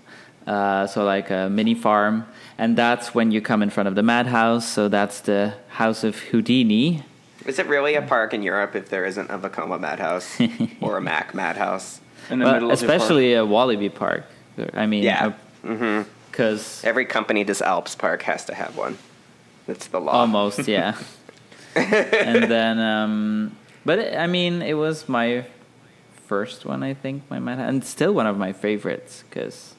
Speaker 3: uh, so like a mini farm, and that's when you come in front of the madhouse. So that's the house of Houdini.
Speaker 2: Is it really a park in Europe if there isn't a Vekoma Madhouse or a Mack Madhouse?
Speaker 1: In the
Speaker 3: But
Speaker 1: middle of the park.
Speaker 3: especially a Walibi Park. I mean,
Speaker 2: Yeah. Mm-hmm.
Speaker 3: because
Speaker 2: Every Compagnie des Alpes park has to have one. That's the law.
Speaker 3: almost, yeah. and then, um, but it, I mean, it was my first one, I think, my madhouse, and still one of my favorites because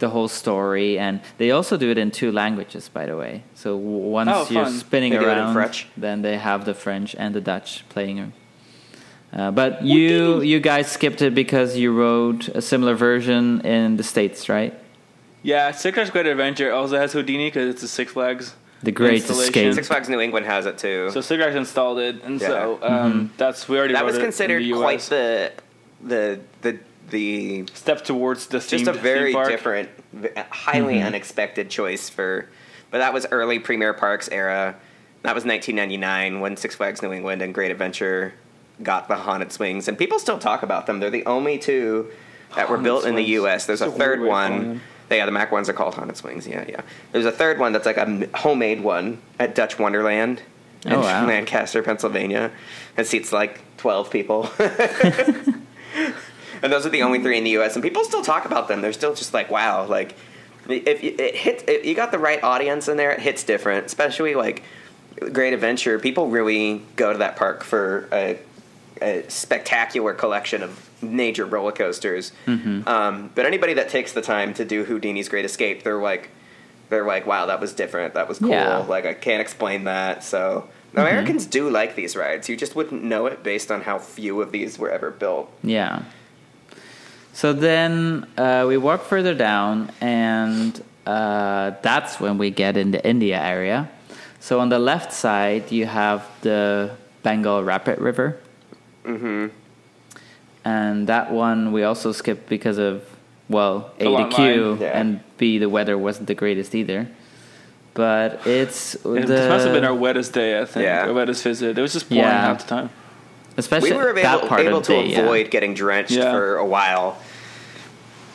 Speaker 3: the whole story, and they also do it in two languages, by the way. So once
Speaker 1: Oh,
Speaker 3: you're spinning
Speaker 2: They do it in
Speaker 3: around,
Speaker 2: French?
Speaker 3: then they have the French and the Dutch playing. Uh, but you you guys skipped it because you wrote a similar version in the states, right?
Speaker 1: Yeah, Six Flags Great Adventure also has Houdini because it's a Six Flags.
Speaker 3: The Great
Speaker 1: installation.
Speaker 3: Escape.
Speaker 2: Six Flags New England has it too.
Speaker 1: So Six Flags installed it, and so um,
Speaker 3: Mm-hmm.
Speaker 1: that's we already
Speaker 2: that
Speaker 1: wrote
Speaker 2: was
Speaker 1: it in
Speaker 2: considered
Speaker 1: the US.
Speaker 2: quite the the the the
Speaker 1: step towards the
Speaker 2: just
Speaker 1: themed
Speaker 2: a very different, highly
Speaker 3: Mm-hmm.
Speaker 2: unexpected choice for. But that was early Premier Parks era. That was 1999 when Six Flags New England and Great Adventure got the haunted swings, and people still talk about them. They're the only two that were
Speaker 1: Haunted
Speaker 2: built in the. U.S. There's a
Speaker 1: a
Speaker 2: third
Speaker 1: way of calling
Speaker 2: one.
Speaker 1: them.
Speaker 2: Yeah, the Mack ones are called haunted swings. Yeah, yeah. There's a third one that's like a homemade one at Dutch Wonderland in
Speaker 3: Oh, wow.
Speaker 2: Lancaster, Pennsylvania. It seats like 12 people. and those are the only three in the U.S. And people still talk about them. They're still just like, wow, like if you, it hits, if you got the right audience in there, it hits different. Especially like Great Adventure, people really go to that park for a, a spectacular collection of major roller coasters. Um, but anybody that takes the time to do Houdini's Great Escape, they're like, they're like, wow, that was different. That was cool.
Speaker 3: Yeah.
Speaker 2: Like I can't explain that. So. the Americans do like these rides. You just wouldn't know it based on how few of these were ever built.
Speaker 3: Yeah. So then uh, we walk further down, and uh, that's when we get in the India area. So on the left side, you have the Bengal Rapid River. Mm-hmm. And that one we also skipped because of, well, A,
Speaker 1: The
Speaker 3: the
Speaker 1: long
Speaker 3: queue,
Speaker 2: yeah.
Speaker 3: and B, the weather wasn't the greatest either. But it's.
Speaker 1: It
Speaker 3: the,
Speaker 1: this must have been our wettest day, I think.
Speaker 2: Yeah.
Speaker 1: Our wettest visit. It was just pouring
Speaker 3: Yeah.
Speaker 1: half the time.
Speaker 3: Especially
Speaker 2: we were
Speaker 3: that
Speaker 2: able,
Speaker 3: part
Speaker 2: able to
Speaker 3: day, yeah.
Speaker 2: avoid getting drenched
Speaker 1: Yeah.
Speaker 2: for a while.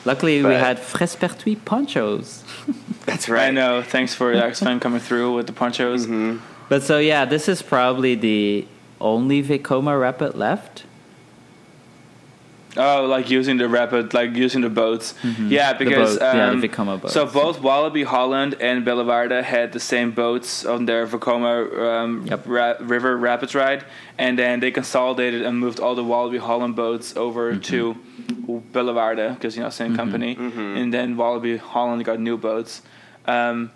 Speaker 3: Luckily, we had Frespertuis ponchos.
Speaker 2: That's right.
Speaker 1: I know. Thanks for X-Fan coming through with the ponchos.
Speaker 2: Mm-hmm.
Speaker 3: But so yeah, this is probably the only Vekoma Rapid left.
Speaker 1: Oh, like using the rapid, like using the boats. Yeah, because
Speaker 3: boat- yeah, the
Speaker 1: um,
Speaker 3: Vekoma boats.
Speaker 1: So both Walibi Holland and Bellewaerde had the same boats on their Vekoma um,
Speaker 3: Yep.
Speaker 1: ra- River Rapids ride, and then they consolidated and moved all the Walibi Holland boats over
Speaker 3: Mm-hmm.
Speaker 1: to Bellewaerde because you know same company,
Speaker 2: Mm-hmm.
Speaker 1: and then Walibi Holland got new boats. Um,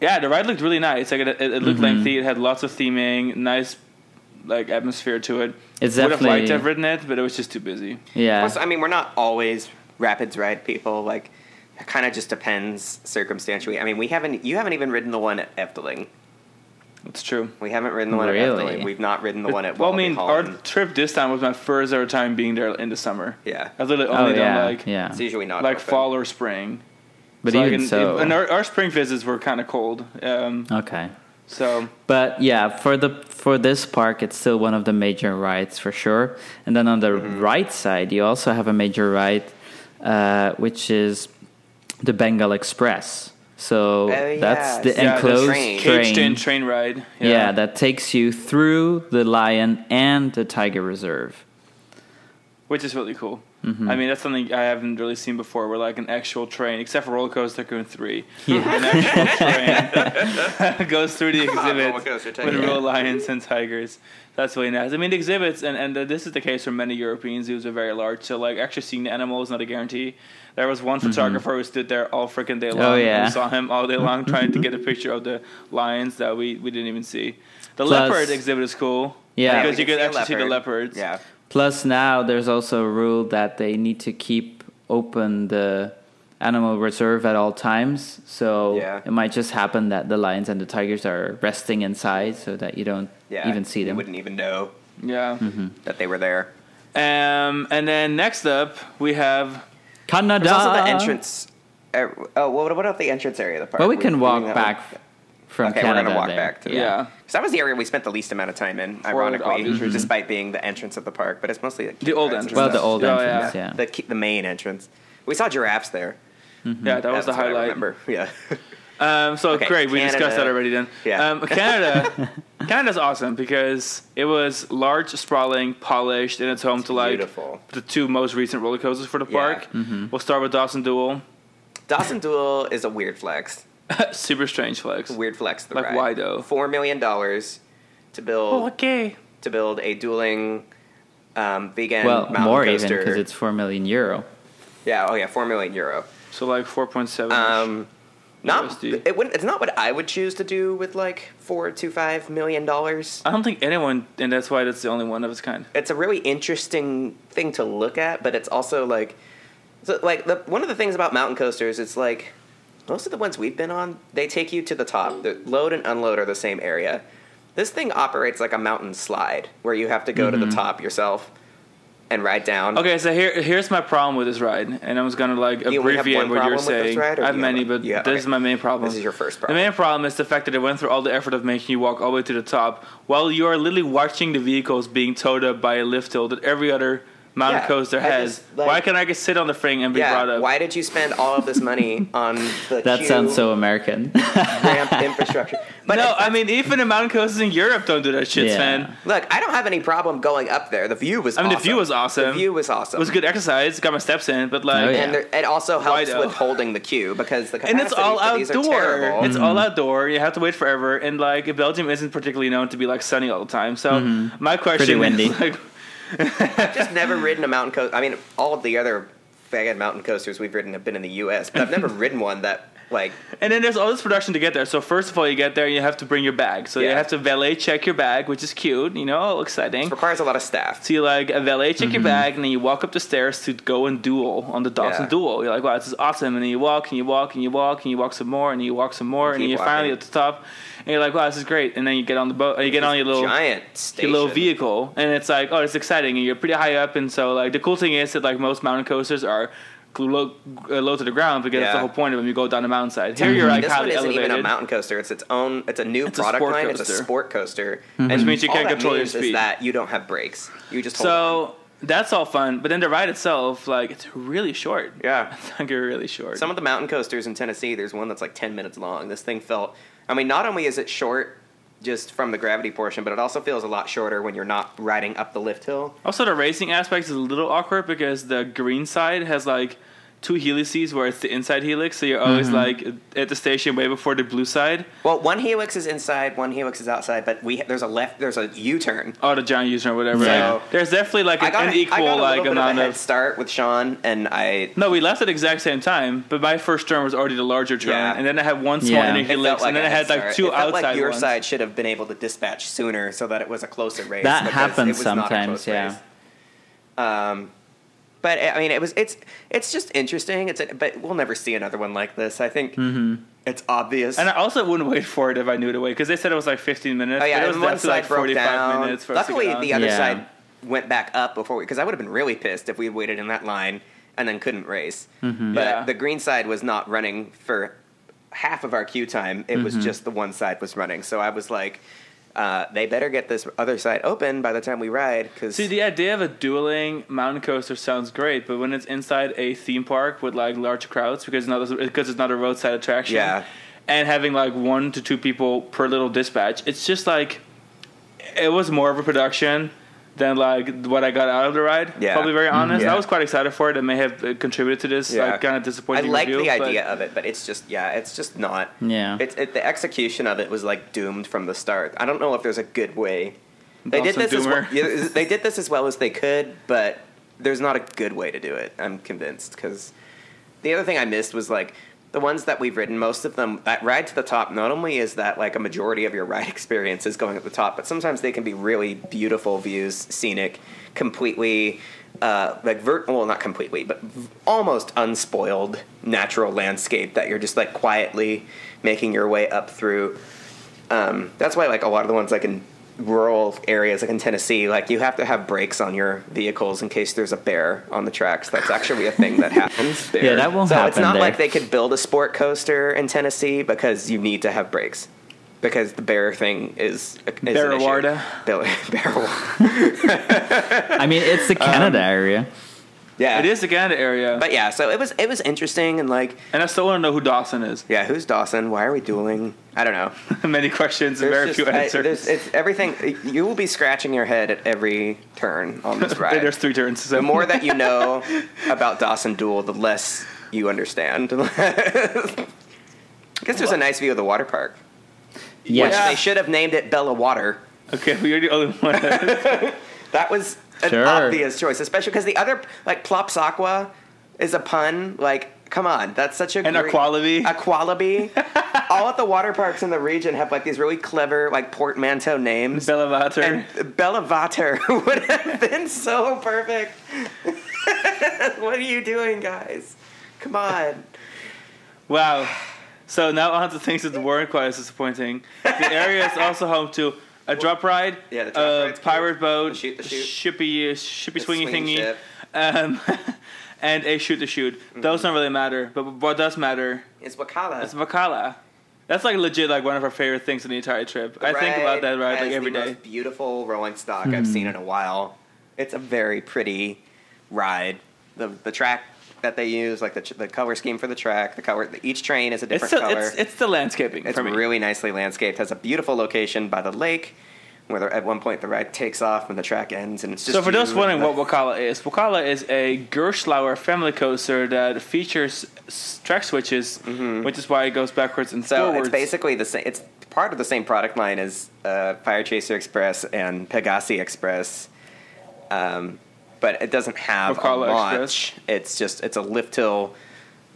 Speaker 1: yeah, the ride looked really nice. Like it, it, it looked
Speaker 3: Mm-hmm.
Speaker 1: lengthy. It had lots of theming, nice like atmosphere to it.
Speaker 3: It's
Speaker 1: Would have liked to have ridden it, but it was just too busy.
Speaker 3: Yeah,
Speaker 2: Plus, I mean, we're not always rapids ride people. Like, it kind of just depends circumstantially. I mean, we haven't. You haven't even ridden the one at Efteling.
Speaker 1: It's true.
Speaker 2: We haven't ridden the one
Speaker 3: Really?
Speaker 2: at Efteling. We've not ridden the
Speaker 1: But-
Speaker 2: one at
Speaker 1: well, I mean,
Speaker 2: Holland.
Speaker 1: our trip this time was my first ever time being there in the summer.
Speaker 2: Yeah.
Speaker 1: I've literally
Speaker 3: oh
Speaker 1: only
Speaker 3: yeah,
Speaker 1: done like
Speaker 3: yeah.
Speaker 2: It's usually not
Speaker 1: like
Speaker 2: open.
Speaker 1: fall or spring.
Speaker 3: But
Speaker 1: like,
Speaker 3: even
Speaker 1: in-
Speaker 3: so,
Speaker 1: and our, our spring visits were kind of cold. Um,
Speaker 3: okay.
Speaker 1: so
Speaker 3: But yeah, for the for this park, it's still one of the major rides for sure. And then on the
Speaker 1: Mm-hmm.
Speaker 3: right side, you also have a major ride, uh, which is the Bengal Express. So
Speaker 2: Oh,
Speaker 3: that's
Speaker 2: yes.
Speaker 3: the
Speaker 2: Yeah, the
Speaker 3: enclosed
Speaker 2: train.
Speaker 1: caged in
Speaker 3: train.
Speaker 1: train ride.
Speaker 3: Yeah. that takes you through the lion and the tiger reserve.
Speaker 1: which is really cool.
Speaker 3: Mm-hmm.
Speaker 1: I mean, that's something I haven't really seen before. Where like an actual train, except for Roller Coaster Tycoon Three, an actual train goes through the
Speaker 2: Come
Speaker 1: exhibit
Speaker 2: Coaster
Speaker 1: with
Speaker 2: Tycoon.
Speaker 1: real lions and tigers. That's really nice. I mean, the exhibits, and, and this is the case for many European zoos, are very large. So, like, actually seeing the animal is not a guarantee. There was one photographer who stood there all freaking day long.
Speaker 3: Mm-hmm. Oh, yeah.
Speaker 1: We saw him all day long trying to get a picture of the lions that we, we didn't even see. The
Speaker 3: Plus-
Speaker 1: leopard exhibit is cool.
Speaker 3: Yeah.
Speaker 1: Because
Speaker 2: we
Speaker 1: you
Speaker 2: can
Speaker 1: could
Speaker 2: see a
Speaker 1: actually see the leopards.
Speaker 2: Yeah.
Speaker 3: Plus, now there's also a rule that they need to keep open the animal reserve at all times. So
Speaker 2: Yeah.
Speaker 3: it might just happen that the lions and the tigers are resting inside, so that you don't
Speaker 2: Yeah.
Speaker 3: even see them.
Speaker 2: You wouldn't even know
Speaker 1: Yeah.
Speaker 3: Mm-hmm.
Speaker 2: that they were there.
Speaker 1: Um, and then next up we have
Speaker 3: Canada.
Speaker 2: There's also the entrance. Uh, oh, what about the entrance area of the park?
Speaker 3: But we
Speaker 2: We're
Speaker 3: can
Speaker 2: doing
Speaker 3: walk
Speaker 2: that
Speaker 3: back
Speaker 2: one?
Speaker 3: From
Speaker 2: Okay,
Speaker 3: Canada.
Speaker 2: we're gonna walk
Speaker 3: there.
Speaker 2: back to
Speaker 1: yeah.
Speaker 2: So that was the area we spent the least amount of time in, ironically,
Speaker 1: obvious reasons.
Speaker 2: despite being the entrance of the park. But it's mostly
Speaker 1: The old entrance.
Speaker 3: Well, the old
Speaker 1: Oh,
Speaker 3: entrance,
Speaker 1: yeah.
Speaker 3: yeah.
Speaker 2: the key- the main entrance. We saw giraffes there.
Speaker 1: Yeah, that was
Speaker 2: That's
Speaker 1: the
Speaker 2: what I
Speaker 1: highlight.
Speaker 2: remember. Yeah.
Speaker 1: Um, so
Speaker 2: Okay,
Speaker 1: great, we discussed that already. Then,
Speaker 2: Yeah.
Speaker 1: um, Canada, Canada's awesome because it was large, sprawling, polished, and it's home to like
Speaker 2: beautiful.
Speaker 1: the two most recent roller coasters for the
Speaker 2: Yeah.
Speaker 1: park. We'll start with Dawson Duel.
Speaker 2: Dawson Duel is a weird flex.
Speaker 1: Super strange flex.
Speaker 2: Weird flex. The
Speaker 1: Like,
Speaker 2: ride.
Speaker 1: why, though?
Speaker 2: Four million dollars to build
Speaker 1: Oh, okay.
Speaker 2: to build a dueling um, vegan
Speaker 3: Well,
Speaker 2: mountain
Speaker 3: more even
Speaker 2: coaster.
Speaker 3: because it's four million euro.
Speaker 2: yeah. Oh yeah, four million euro.
Speaker 1: So like four point seven.
Speaker 2: Um, not it wouldn't. It's not what I would choose to do with like four to five million dollars.
Speaker 1: I don't think anyone, and that's why that's the only one of its kind.
Speaker 2: It's a really interesting thing to look at, but it's also like, so like the one of the things about mountain coasters, it's like most of the ones we've been on, they take you to the top. The mm. load and unload are the same area. This thing operates like a mountain slide, where you have to go to the mm-hmm. top yourself and ride down.
Speaker 1: Okay, so here here's my problem with this ride, and I was gonna like
Speaker 2: You
Speaker 1: abbreviate what you're
Speaker 2: this
Speaker 1: saying.
Speaker 2: ride,
Speaker 1: I have many, but
Speaker 2: yeah,
Speaker 1: this
Speaker 2: okay.
Speaker 1: is my main problem.
Speaker 2: This is your first problem.
Speaker 1: The main problem is the fact that it went through all the effort of making you walk all the way to the top, while you are literally watching the vehicles being towed up by a lift hill that every other mountain
Speaker 2: Yeah,
Speaker 1: coaster has.
Speaker 2: just, like-
Speaker 1: Why can't I just sit on the thing and be brought up?
Speaker 2: why did you spend all of this money on the
Speaker 3: That
Speaker 2: queue
Speaker 3: sounds so American.
Speaker 2: ramp infrastructure? But
Speaker 1: no, I mean even the mountain coasters in Europe don't do that shit,
Speaker 3: Yeah.
Speaker 1: Sven.
Speaker 2: Look, I don't have any problem going up there. The view was.
Speaker 1: I mean, the view was awesome.
Speaker 2: The view was awesome.
Speaker 1: It was good exercise. Got my steps in, but like,
Speaker 3: Oh, yeah.
Speaker 2: and there, it also helps
Speaker 1: though?
Speaker 2: with holding the queue because the
Speaker 1: and it's all
Speaker 2: capacities for these are
Speaker 1: outdoor. It's all mm-hmm. outdoor. You have to wait forever, and like Belgium isn't particularly known to be like sunny all the time. So mm-hmm. my question
Speaker 3: Pretty windy.
Speaker 1: is like,
Speaker 2: I've just never ridden a mountain coaster. I mean, all of the other faggot mountain coasters we've ridden have been in the U.S., but I've never ridden one that like.
Speaker 1: and then there's all this production to get there. So first of all, you get there, you have to bring your bag. So you have to valet check your bag, which is cute. You know, exciting.
Speaker 2: It requires a lot of staff.
Speaker 1: So you like a valet check your mm-hmm. bag, and then you walk up the stairs to go and duel on the Dawson
Speaker 2: Yeah.
Speaker 1: Duel. You're like, wow, this is awesome. And then you walk and you walk and you walk and you walk some more and you walk some more, and then
Speaker 2: keep
Speaker 1: you're finally at the top, and you're like, wow, this is great. And then you get on the boat, uh, you get on your little
Speaker 2: giant
Speaker 1: your little vehicle, and it's like, oh, it's exciting, and you're pretty high up, and so like the cool thing is that like most mountain coasters are low, uh, low to the ground because that's the whole point of them. You go down the mountainside. Here you're like
Speaker 2: This one isn't
Speaker 1: elevated.
Speaker 2: even a mountain coaster. It's its own. It's a new
Speaker 1: It's
Speaker 2: product
Speaker 1: sport
Speaker 2: line. It's a sport coaster,
Speaker 1: Which means you can't control your speed.
Speaker 2: Is that you don't have brakes. You just hold on.
Speaker 1: so that's all fun, but then the ride itself, like, it's really short.
Speaker 2: yeah.
Speaker 1: It's like really short.
Speaker 2: Some of the mountain coasters in Tennessee, there's one that's like 10 minutes long. This thing felt, I mean, not only is it short just from the gravity portion, but it also feels a lot shorter when you're not riding up the lift hill.
Speaker 1: Also, the racing aspect is a little awkward because the green side has like two helices where it's the inside helix, so you're always like at the station way before the blue side.
Speaker 2: Well, one helix is inside, one helix is outside, but we there's a left, there's a U-turn.
Speaker 1: Oh, the giant U-turn, whatever.
Speaker 2: Yeah.
Speaker 1: Like, there's definitely like
Speaker 2: I
Speaker 1: an
Speaker 2: got, a- I
Speaker 1: unequal
Speaker 2: got a
Speaker 1: like
Speaker 2: little bit of a
Speaker 1: amount
Speaker 2: head
Speaker 1: of.
Speaker 2: start with Sean, and I
Speaker 1: No, we left at the exact same time, but my first turn was already the larger turn,
Speaker 2: Yeah.
Speaker 1: and then I had one small
Speaker 3: Yeah.
Speaker 1: inner
Speaker 3: It
Speaker 2: it
Speaker 1: helix,
Speaker 2: like
Speaker 1: and then I had
Speaker 2: head
Speaker 1: like two
Speaker 2: it felt
Speaker 1: outside
Speaker 2: like your
Speaker 1: ones.
Speaker 2: side should have been able to dispatch sooner so that it was a closer race.
Speaker 3: That happens
Speaker 2: it was not a
Speaker 3: sometimes,
Speaker 2: close
Speaker 3: yeah.
Speaker 2: race. Um, but I mean, it was it's it's just interesting. It's a, but we'll never see another one like this. I think mm-hmm. it's obvious.
Speaker 1: And I also wouldn't wait for it if I knew the way because they said it was like 15 minutes.
Speaker 2: oh yeah,
Speaker 1: it was
Speaker 2: one side
Speaker 1: like 45
Speaker 2: down.
Speaker 1: minutes. For
Speaker 2: Luckily, the other
Speaker 3: Yeah.
Speaker 2: side went back up before we because I would have been really pissed if we waited in that line and then couldn't race. Mm-hmm. But
Speaker 1: Yeah.
Speaker 2: the green side was not running for half of our queue time. It was mm-hmm. just the one side was running. So I was like, uh, they better get this other side open by the time we ride because
Speaker 1: See, the idea of a dueling mountain coaster sounds great, but when it's inside a theme park with like large crowds, because it's not because it's not a roadside attraction,
Speaker 2: Yeah.
Speaker 1: and having like one to two people per little dispatch, it's just like it was more of a production than like what I got out of the ride.
Speaker 2: Yeah.
Speaker 1: probably very honest.
Speaker 2: Yeah.
Speaker 1: I was quite excited for it. It may have uh, contributed to this like kind of disappointing.
Speaker 2: I like
Speaker 1: review,
Speaker 2: the idea of it, but it's just yeah, it's just not.
Speaker 3: Yeah.
Speaker 2: It's it, the execution of it was like doomed from the start. I don't know if there's a good way. They did
Speaker 1: Dawson
Speaker 2: this as well, they did this as well as they could, but there's not a good way to do it. I'm convinced because the other thing I missed was like the ones that we've ridden. Most of them that ride to the top. Not only is that like a majority of your ride experience is going at the top, but sometimes they can be really beautiful views, scenic, completely. Uh, like vert, well, not completely, but almost unspoiled natural landscape that you're just like quietly making your way up through. Um, that's why like a lot of the ones like in rural areas like in Tennessee, like you have to have brakes on your vehicles in case there's a bear on the tracks. That's actually a thing that happens. There.
Speaker 3: Yeah, that won't happen.
Speaker 2: so it's not
Speaker 3: there.
Speaker 2: like they could build a sport coaster in Tennessee because you need to have brakes. Because the bear thing is, is an issue.
Speaker 1: Bearwarda.
Speaker 2: Bear- Bearwarda.
Speaker 3: I mean, it's the Canada
Speaker 2: Um,
Speaker 3: area.
Speaker 2: Yeah,
Speaker 1: It is the Canada area,
Speaker 2: But yeah, so it was it was interesting and like
Speaker 1: and I still want to know who Dawson is.
Speaker 2: yeah, who's Dawson? Why are we dueling? I don't know.
Speaker 1: Many questions and
Speaker 2: There's
Speaker 1: very
Speaker 2: just-
Speaker 1: few answers.
Speaker 2: there's- it's everything. You will be scratching your head at every turn on this ride.
Speaker 1: There's three turns. So.
Speaker 2: the more that you know about Dawson Duel, the less you understand. I guess there's a nice view of the water park, which
Speaker 3: Yes.
Speaker 2: they should have named it Bella Water.
Speaker 1: okay, well, you're the only one.
Speaker 2: That was an
Speaker 3: Sure.
Speaker 2: obvious choice, especially because the other like Plopsaqua is a pun. Like, come on, that's such a
Speaker 1: and
Speaker 2: great,
Speaker 1: Aqualibi.
Speaker 2: Aqualibi. All at the water parks in the region have like these really clever like portmanteau names.
Speaker 1: Bellavater.
Speaker 2: And Bellavater would have been so perfect. what are you doing, guys? Come on.
Speaker 1: Wow. So now on to things that weren't quite as disappointing. The area is also home to a drop ride,
Speaker 2: Yeah, the drop
Speaker 1: a pirate
Speaker 2: cool.
Speaker 1: boat,
Speaker 2: The shoot the shoot.
Speaker 1: shippy, shippy
Speaker 2: The
Speaker 1: swingy
Speaker 2: swing
Speaker 1: thingy, um, and a shoot the shoot.
Speaker 2: Mm-hmm.
Speaker 1: Those don't really matter, but what does matter
Speaker 2: It's Wakala.
Speaker 1: is Vakala. That's like legit like one of our favorite things in the entire trip.
Speaker 2: The
Speaker 1: I think about that ride like every
Speaker 2: the
Speaker 1: day.
Speaker 2: Most beautiful rolling stock I've seen in a while. It's a very pretty ride. The the track that they use, like the the color scheme for the track, the color. Each train is a
Speaker 1: It's
Speaker 2: different
Speaker 1: the,
Speaker 2: color.
Speaker 1: it's, it's the landscaping
Speaker 2: It's really nicely landscaped. Has a beautiful location by the lake, where the- at one point the ride takes off and the track ends, and it's just.
Speaker 1: So for those wondering what Wakala is, Wakala is a Gerstlauer family coaster that features track switches, which is why it goes backwards and
Speaker 2: Mm-hmm. So
Speaker 1: forwards.
Speaker 2: it's basically the same. It's part of the same product line as uh, Fire Chaser Express and Pegasus Express, um, but it doesn't have
Speaker 1: Wakala
Speaker 2: a launch.
Speaker 1: Express.
Speaker 2: It's just it's a lift hill,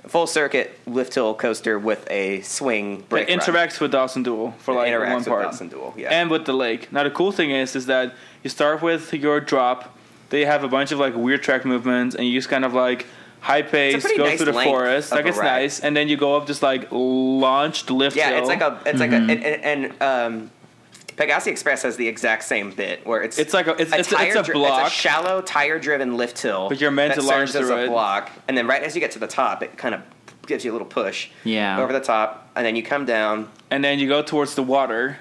Speaker 2: full circuit lift hill coaster with a swing
Speaker 1: it
Speaker 2: brake run.
Speaker 1: interacts with Dawson Duel for
Speaker 2: It
Speaker 1: like
Speaker 2: interacts
Speaker 1: one
Speaker 2: with
Speaker 1: part,
Speaker 2: Dawson Duel, yeah.
Speaker 1: and with the lake. Now the cool thing is, is that you start with your drop. They have a bunch of like weird track movements, and you just kind of like high pace go
Speaker 2: nice
Speaker 1: through the forest.
Speaker 2: of
Speaker 1: Like it's
Speaker 2: ride.
Speaker 1: nice, and then you go up just like launched lift
Speaker 2: Yeah,
Speaker 1: hill.
Speaker 2: it's like a it's like
Speaker 1: Mm-hmm.
Speaker 2: a and, and, and um, Pegasus Express has the exact same bit where it's
Speaker 1: It's like a- it's- it's a- it's a
Speaker 2: dri-
Speaker 1: block.
Speaker 2: it's a shallow tire driven lift hill,
Speaker 1: But you're meant to launch
Speaker 2: serves as
Speaker 1: through
Speaker 2: a
Speaker 1: it.
Speaker 2: block, and then right as you get to the top, it kind of gives you a little push
Speaker 3: Yeah.
Speaker 2: over the top, and then you come down.
Speaker 1: and then you go towards the water,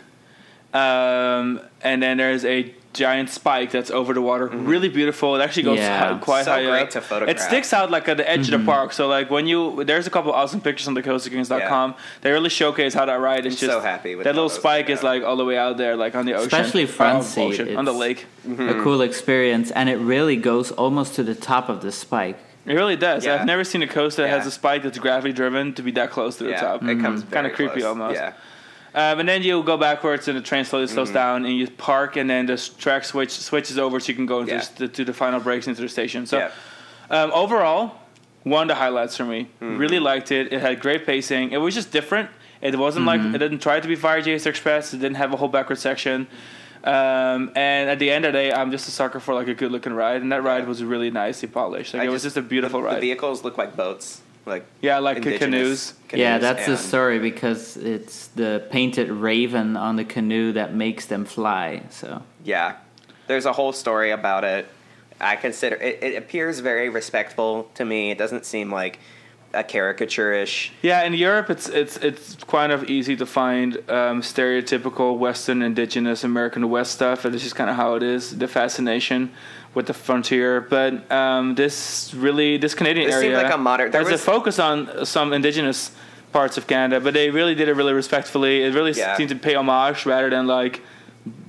Speaker 1: um, and then there's a giant spike that's over the water, mm-hmm. really beautiful. It actually goes
Speaker 3: Yeah.
Speaker 1: hi- quite
Speaker 2: So
Speaker 1: high
Speaker 2: great
Speaker 1: up.
Speaker 2: to photograph.
Speaker 1: It sticks out like at the edge of the mm-hmm. park. So like when you there's a couple awesome pictures on the coasterkings.com. They really showcase how that ride is
Speaker 2: I'm
Speaker 1: just
Speaker 2: so happy with
Speaker 1: that little spike is like all the way out there, like on the ocean,
Speaker 3: Especially oh, front
Speaker 1: Oh,
Speaker 3: seat,
Speaker 1: ocean, on the lake.
Speaker 2: Mm-hmm.
Speaker 3: A cool experience, and it really goes almost to the top of the spike.
Speaker 1: It really does.
Speaker 2: Yeah.
Speaker 1: I've never seen a coaster that
Speaker 2: Yeah.
Speaker 1: has a spike that's gravity driven to be that close to the
Speaker 2: yeah,
Speaker 1: top.
Speaker 2: it comes
Speaker 1: mm-hmm.
Speaker 2: Kinda
Speaker 1: creepy
Speaker 2: close.
Speaker 1: almost. Um, and then you go backwards, and the train slowly slows
Speaker 2: Mm-hmm.
Speaker 1: down, and you park, and then the track switch switches over, so you can go into
Speaker 2: Yeah.
Speaker 1: the, to the final breaks into the station. So,
Speaker 2: Yeah.
Speaker 1: um, overall, one of the highlights for me.
Speaker 2: Mm-hmm.
Speaker 1: Really liked it. It had great pacing. It was just different. It wasn't like it didn't try to be Fire Chaser Express. It didn't have a whole backward section. Um, and at the end of the day, I'm just a sucker for like a good looking ride, and that ride was really nicely polished. Like
Speaker 2: I
Speaker 1: it was just a beautiful
Speaker 2: the,
Speaker 1: ride.
Speaker 2: The vehicles look like boats, like
Speaker 1: Yeah, like
Speaker 2: indigenous
Speaker 1: canoes.
Speaker 3: yeah, that's the story because it's the painted raven on the canoe that makes them fly. So
Speaker 2: Yeah, there's a whole story about it. I consider it, it appears very respectful to me. It doesn't seem like a caricature-ish.
Speaker 1: Yeah, in Europe, it's it's it's kind of easy to find um, stereotypical Western, indigenous American West stuff. and It's just kind of how it is. The fascination with the frontier, but um, this really this Canadian
Speaker 2: This
Speaker 1: area
Speaker 2: seemed like a modern- there
Speaker 1: There's
Speaker 2: was-
Speaker 1: a focus on some indigenous parts of Canada, but they really did it really respectfully. It really
Speaker 2: Yeah.
Speaker 1: seemed to pay homage rather than like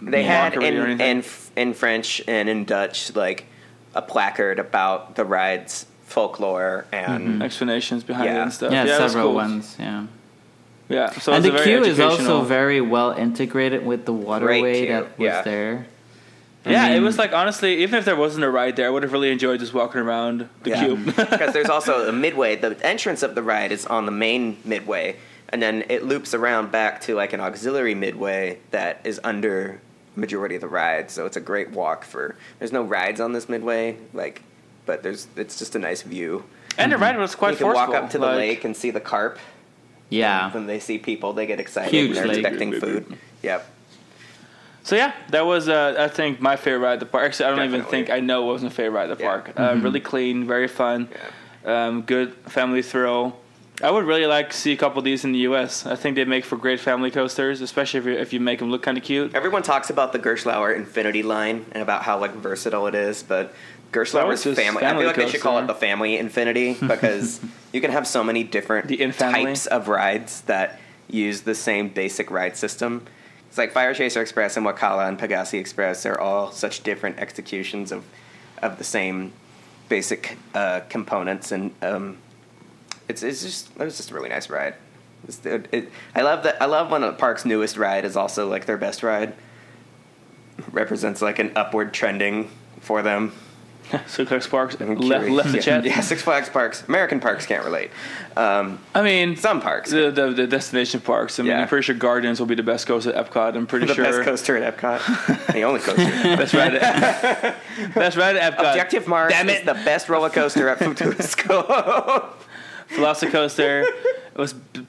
Speaker 2: They had
Speaker 1: mockery
Speaker 2: in,
Speaker 1: or
Speaker 2: in in French and in Dutch like a placard about the ride's folklore and
Speaker 1: explanations behind it and stuff.
Speaker 3: yeah,
Speaker 1: it was
Speaker 3: several
Speaker 1: cool.
Speaker 3: ones. Yeah,
Speaker 1: Yeah, so
Speaker 3: and the queue is also very well integrated with the waterway that was
Speaker 2: yeah.
Speaker 3: there. I
Speaker 1: Yeah, it was like honestly, even if there wasn't a ride there, I would have really enjoyed just walking around the
Speaker 2: Yeah.
Speaker 1: queue.
Speaker 2: because there's also a midway. The entrance of the ride is on the main midway, and then it loops around back to like an auxiliary midway that is under majority of the ride. So it's a great walk for. There's no rides on this midway, like, but there's it's just a nice view.
Speaker 1: and the ride was quite
Speaker 2: you can
Speaker 1: forceful.
Speaker 2: walk up to the
Speaker 1: like-
Speaker 2: lake and see the carp.
Speaker 3: yeah.
Speaker 2: When they see people, they get excited.
Speaker 3: Huge
Speaker 2: and they're
Speaker 3: lake.
Speaker 2: expecting food. Yep.
Speaker 1: So yeah, that was uh, I think my favorite ride at the park. Actually, I don't even think I know what was my favorite ride at the
Speaker 2: Yeah.
Speaker 1: park. Uh, really clean, very fun, um, good family thrill. I would really like to see a couple of these in the U.S. I think they make for great family coasters, especially if you, if you make them look kind of cute.
Speaker 2: Everyone talks about the Gerstlauer Infinity line and about how like versatile it is, but Gerstlauer's
Speaker 1: That was his
Speaker 2: family. I
Speaker 1: family
Speaker 2: feel like they should call it the Family Infinity because you can have so many different
Speaker 1: The
Speaker 2: types of rides that use the same basic ride system. It's like Fire Chaser Express and Wakala and Pegasus Express are all such different executions of of the same basic uh, components, and um, it's it's just it was just a really nice ride. It- it- I love that. I love when the park's newest ride is also like their best ride. Represents like an upward trending for them.
Speaker 1: Six Flags Parks left, left the
Speaker 2: yeah.
Speaker 1: chat.
Speaker 2: Yeah, Six Flags parks. American parks can't relate. Um,
Speaker 1: I mean,
Speaker 2: some parks.
Speaker 1: the, the the destination parks. I mean,
Speaker 2: Yeah.
Speaker 1: I'm pretty sure Guardians will be the best coaster at Epcot. I'm pretty
Speaker 2: the
Speaker 1: sure The
Speaker 2: best coaster at Epcot. the only coaster.
Speaker 1: best ride at best ride at Epcot.
Speaker 2: Objective Mars
Speaker 1: Damn
Speaker 2: is
Speaker 1: it.
Speaker 2: the best roller coaster at Futuroscope.
Speaker 1: Velocicoaster was b-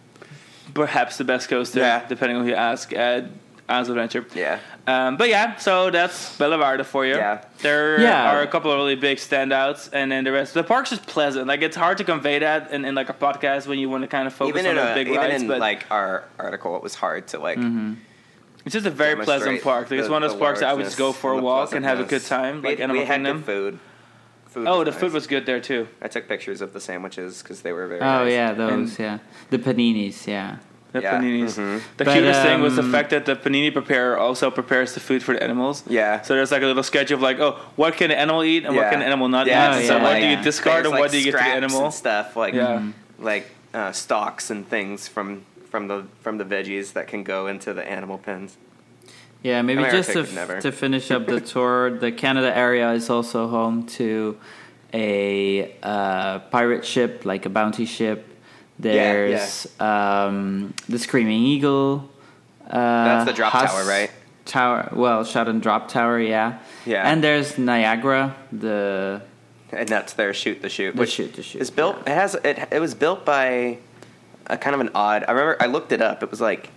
Speaker 1: perhaps the best coaster,
Speaker 2: Yeah.
Speaker 1: depending on who you ask at Islands of Adventure.
Speaker 2: yeah.
Speaker 1: Um, but yeah, so that's Bella for you.
Speaker 2: Yeah.
Speaker 1: There
Speaker 3: Yeah.
Speaker 1: are a couple of really big standouts, and then the rest. The park's just pleasant. Like it's hard to convey that in, in like a podcast when you want to kind of focus
Speaker 2: Even
Speaker 1: on the
Speaker 2: a,
Speaker 1: big
Speaker 2: even
Speaker 1: rides.
Speaker 2: in
Speaker 1: but
Speaker 2: like our article, it was hard to like.
Speaker 1: it's just a very pleasant park. Like, it's one of those parks that I would just go for a walk and have a good time,
Speaker 2: We
Speaker 1: like
Speaker 2: had,
Speaker 1: Animal
Speaker 2: we had
Speaker 1: Kingdom.
Speaker 2: good food. food
Speaker 1: Oh, the
Speaker 2: nice.
Speaker 1: food was good there too.
Speaker 2: I took pictures of the sandwiches because they were very.
Speaker 3: Oh
Speaker 2: nice.
Speaker 3: yeah, those yeah, the paninis. Yeah,
Speaker 1: The
Speaker 2: Yeah,
Speaker 1: paninis.
Speaker 2: mhm.
Speaker 1: The
Speaker 3: But,
Speaker 1: cutest thing was the
Speaker 3: um,
Speaker 1: fact that the panini preparer also prepares the food for the animals.
Speaker 2: Yeah.
Speaker 1: So there's like a little sketch of like, oh, what can the animal eat and what can the animal not
Speaker 2: Yeah,
Speaker 1: eat. so
Speaker 3: yeah,
Speaker 1: what do you discard
Speaker 2: There's,
Speaker 1: and
Speaker 2: like,
Speaker 1: what do you get to the
Speaker 2: scraps
Speaker 1: animal?
Speaker 2: and stuff like
Speaker 1: Yeah.
Speaker 2: like uh, stalks and things from from the from the veggies that can go into the animal pens.
Speaker 3: yeah. Maybe
Speaker 2: America
Speaker 3: just to,
Speaker 2: could never.
Speaker 3: to finish up the tour, the Canada area is also home to a uh, pirate ship, like a bounty ship. There's Um, the Screaming Eagle. Uh,
Speaker 2: That's the drop
Speaker 3: Hus-
Speaker 2: tower, right?
Speaker 3: Tower, well, shot and drop tower, yeah.
Speaker 2: Yeah.
Speaker 3: And there's Niagara, the
Speaker 2: And that's their shoot the shoot.
Speaker 3: The
Speaker 2: which
Speaker 3: shoot the shoot,
Speaker 2: is built.
Speaker 3: yeah.
Speaker 2: It has it. It was built by a kind of an odd. I remember I looked it up. It was like.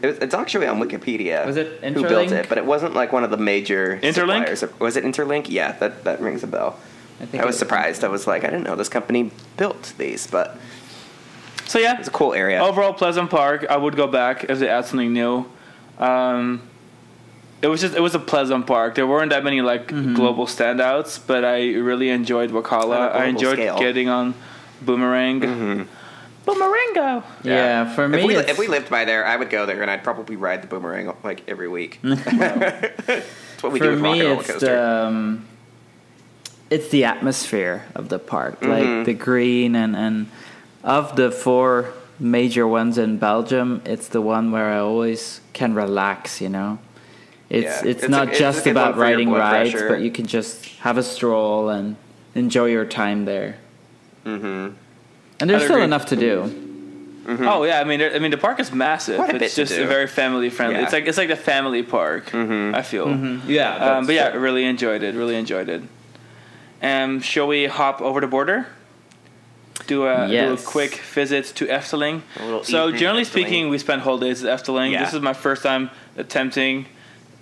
Speaker 2: It was, it's actually on Wikipedia.
Speaker 3: Was it
Speaker 2: who built it? But it wasn't like one of the major
Speaker 1: Interlink?
Speaker 2: suppliers. Was it Interlink? Yeah, that that rings a bell.
Speaker 3: I think
Speaker 2: I was
Speaker 3: it-
Speaker 2: surprised. I was like, I didn't know this company built these, but
Speaker 1: So yeah,
Speaker 2: it's a cool area.
Speaker 1: overall pleasant park. I would go back if they add something new. Um, it was just it was a pleasant park. There weren't that many like global standouts, but I really enjoyed Wakala. I enjoyed
Speaker 2: scale.
Speaker 1: getting on Boomerang. Boomerango.
Speaker 3: Yeah, for me,
Speaker 2: if we, if we lived by there, I would go there, and I'd probably ride the boomerang like every week. That's what we do
Speaker 3: for
Speaker 2: with
Speaker 3: me,
Speaker 2: Rocket Roller
Speaker 3: it's
Speaker 2: Coaster.
Speaker 3: the um, it's the atmosphere of the park,
Speaker 2: Mm-hmm.
Speaker 3: like the green and and of the four major ones in Belgium, it's the one where I always can relax. You know, it's
Speaker 2: Yeah,
Speaker 3: it's,
Speaker 2: it's
Speaker 3: not
Speaker 2: a
Speaker 3: just
Speaker 2: good one
Speaker 3: about riding rides,
Speaker 2: pressure.
Speaker 3: but you can just have a stroll and enjoy your time there.
Speaker 2: mm-hmm.
Speaker 3: And there's
Speaker 1: I'd
Speaker 3: still
Speaker 1: agree.
Speaker 3: enough to do.
Speaker 1: Oh yeah, I mean, I mean the park is massive.
Speaker 2: Quite a bit
Speaker 1: it's
Speaker 2: to
Speaker 1: just
Speaker 2: do.
Speaker 1: very family friendly.
Speaker 2: Yeah.
Speaker 1: It's like it's like the family park. I feel.
Speaker 3: Yeah,
Speaker 1: Um, but yeah, I really enjoyed it. Really enjoyed it. Um, shall we hop over the border? Do a, do a quick visit to Efteling. So generally
Speaker 2: Efteling.
Speaker 1: speaking, we spend whole days at Efteling.
Speaker 2: Yeah.
Speaker 1: This is my first time attempting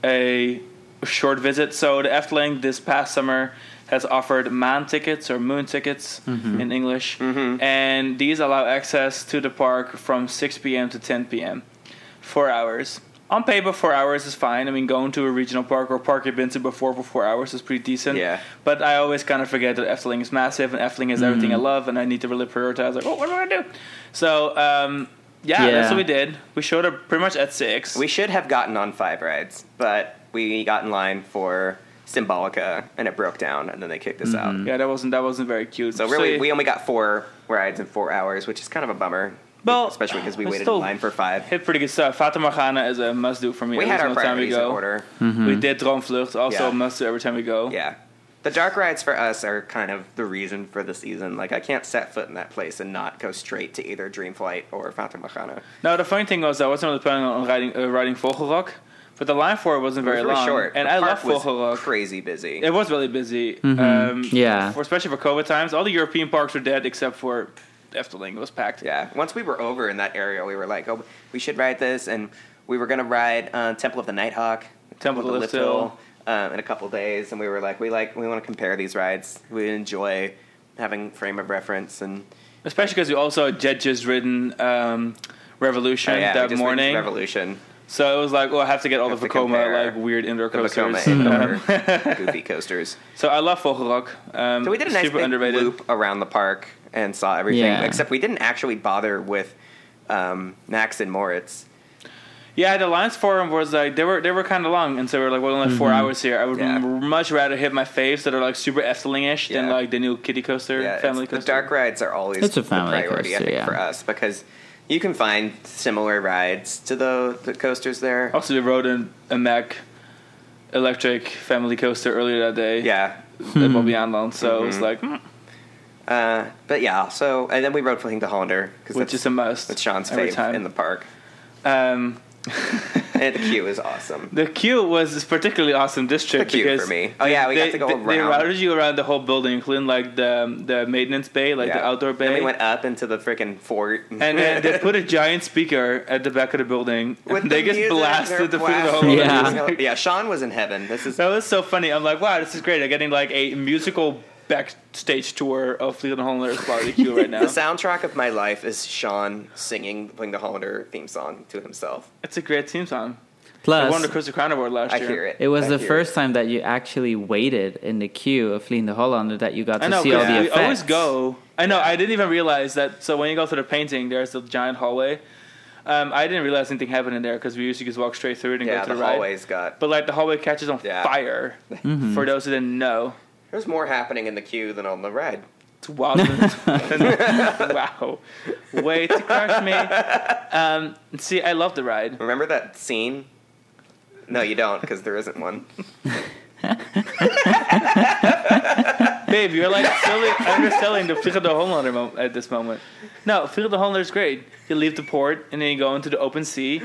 Speaker 1: a short visit. So the Efteling this past summer has offered man tickets or moon tickets in English, and these allow access to the park from 6 p.m. to 10 p.m. Four hours. On paper, four hours is fine. I mean, going to a regional park or park you've been to before for four hours is pretty decent.
Speaker 2: Yeah.
Speaker 1: But I always kind of forget that Efteling is massive and Efteling is everything I love, and I need to really prioritize. Like, oh, what am I gonna do? So, um, yeah,
Speaker 3: Yeah.
Speaker 1: that's what we did. We showed up pretty much at six.
Speaker 2: We should have gotten on five rides, but we got in line for Symbolica, and it broke down, and then they kicked us out.
Speaker 1: yeah, that wasn't that wasn't very cute.
Speaker 2: So really, we only got four rides in four hours, which is kind of a bummer.
Speaker 1: Well,
Speaker 2: especially because we waited in line for five.
Speaker 1: hit pretty good stuff. Fata Morgana is a must do for me.
Speaker 2: We
Speaker 1: every
Speaker 2: had our
Speaker 1: single time we
Speaker 2: priorities in
Speaker 1: go.
Speaker 2: order.
Speaker 1: We did Droomvlucht, also
Speaker 2: Yeah.
Speaker 1: a must do every time we go.
Speaker 2: Yeah. The dark rides for us are kind of the reason for the season. Like, I can't set foot in that place and not go straight to either Dreamflight or Fata Morgana.
Speaker 1: Now the funny thing was I wasn't really planning on riding uh, riding Vogelrok, but the line for it wasn't
Speaker 2: It
Speaker 1: very
Speaker 2: was really
Speaker 1: long,
Speaker 2: short.
Speaker 1: and
Speaker 2: The
Speaker 1: I
Speaker 2: park
Speaker 1: love
Speaker 2: was
Speaker 1: Vogelrok.
Speaker 2: Crazy busy.
Speaker 1: It was really busy. Um,
Speaker 3: Yeah.
Speaker 1: for, especially for COVID times. All the European parks were dead except for Efteling. It was packed.
Speaker 2: Yeah. Once we were over in that area, we were like, oh, we should ride this, and we were gonna ride uh, Temple of the Nighthawk,
Speaker 1: Temple to
Speaker 2: the
Speaker 1: Lift Hill.
Speaker 2: Um, in a couple days, and we were like, we like we want to compare these rides. We enjoy having frame of reference and
Speaker 1: Especially because we also had just ridden um, Revolution
Speaker 2: oh, yeah,
Speaker 1: that morning.
Speaker 2: Revolution,
Speaker 1: So it was like, well, I have to get all the
Speaker 2: Have
Speaker 1: Vekoma like weird indoor coasters.
Speaker 2: Goofy coasters.
Speaker 1: so I love Vogelrok. Um,
Speaker 2: So we did a nice big loop around the park and saw everything,
Speaker 3: Yeah.
Speaker 2: except we didn't actually bother with um, Max and Moritz.
Speaker 1: Yeah, the Lions Forum was like they were they were kind of long, and so we are like, well, only 4 hours here. I would
Speaker 2: Mm-hmm. Yeah.
Speaker 1: m- much rather hit my faves that are like super Efteling-ish than like the new Kitty Coaster,
Speaker 2: Yeah,
Speaker 1: family
Speaker 2: it's- the dark rides are always
Speaker 3: It's a
Speaker 2: the
Speaker 3: family
Speaker 2: priority, I think,
Speaker 3: yeah.
Speaker 2: for us because you can find similar rides to the, the coasters there.
Speaker 1: Also, we rode in a Mack electric family coaster earlier that day.
Speaker 2: Yeah,
Speaker 1: at Bobbejaanland. So it was
Speaker 2: Mhm.
Speaker 1: like, hmm,
Speaker 2: uh, but yeah. So and then we rode Vliegende Hollander because
Speaker 1: which is a must.
Speaker 2: that's Sean's
Speaker 1: every
Speaker 2: fave
Speaker 1: time.
Speaker 2: in the park,
Speaker 1: um,
Speaker 2: and the queue is awesome.
Speaker 1: the queue was particularly awesome this trip
Speaker 2: The queue
Speaker 1: because
Speaker 2: for me. Oh, yeah, we
Speaker 1: they,
Speaker 2: got to go
Speaker 1: they,
Speaker 2: around.
Speaker 1: They routed you around the whole building, including like the the maintenance bay, like the outdoor bay.
Speaker 2: Then we went up into the freaking fort,
Speaker 1: and then they put a giant speaker at the back of the building,
Speaker 2: With
Speaker 1: and they just blasted
Speaker 2: they're
Speaker 1: the food of the whole
Speaker 3: Yeah.
Speaker 2: yeah. Sean was in heaven. This is
Speaker 1: That was so funny. I'm like, wow, this is great. I'm getting like a musical backstage tour of Vliegende Hollander's barbecue right now.
Speaker 2: the soundtrack of my life is Sean singing Vliegende Hollander theme song to himself.
Speaker 1: It's a great theme song. Plus, I
Speaker 3: Plus,
Speaker 1: won the Crystal Crown Award last
Speaker 2: I
Speaker 1: year.
Speaker 2: hear it.
Speaker 3: it was
Speaker 2: I
Speaker 3: the first
Speaker 2: it.
Speaker 3: time that you actually waited in the queue of Vliegende Hollander that you got
Speaker 1: I
Speaker 3: to
Speaker 1: know,
Speaker 3: see all
Speaker 1: because
Speaker 3: the
Speaker 1: we
Speaker 3: effects.
Speaker 1: always go. I know, I didn't even realize that. So when you go through the painting, there's the giant hallway. Um, I didn't realize anything happened in there because we usually just walk straight through it and
Speaker 2: Yeah,
Speaker 1: go to
Speaker 2: the
Speaker 1: the, ride.
Speaker 2: hallways got.
Speaker 1: But like the hallway catches on
Speaker 2: Yeah.
Speaker 1: fire.
Speaker 3: Mm-hmm.
Speaker 1: For those who didn't know,
Speaker 2: There's more happening in the queue than on the ride.
Speaker 1: it's wild. wow, way to crush me. Um, see, I love the ride.
Speaker 2: Remember that scene? No, you don't, because there isn't one.
Speaker 1: Babe, you're like silly, underselling the Vliegende Hollander mo- at this moment. No, Vliegende Hollander is great. You leave the port and then you go into the open sea,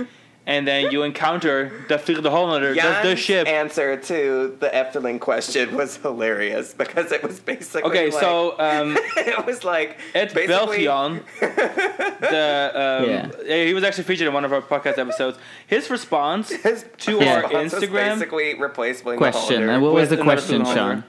Speaker 1: and then you encounter the Vliegende Hollander, the, the ship.
Speaker 2: answer to the Efteling question was hilarious because it was basically
Speaker 1: Okay,
Speaker 2: like,
Speaker 1: so um,
Speaker 2: it was like
Speaker 1: Ed
Speaker 2: basically-
Speaker 1: Belgian, the um,
Speaker 3: Yeah.
Speaker 1: yeah, he was actually featured in one of our podcast episodes. His response
Speaker 2: His
Speaker 1: to
Speaker 3: Yeah.
Speaker 1: our
Speaker 2: response was
Speaker 1: Instagram
Speaker 2: basically replace Fling the
Speaker 3: question. And what was the question,
Speaker 1: Vliegende
Speaker 3: Sean?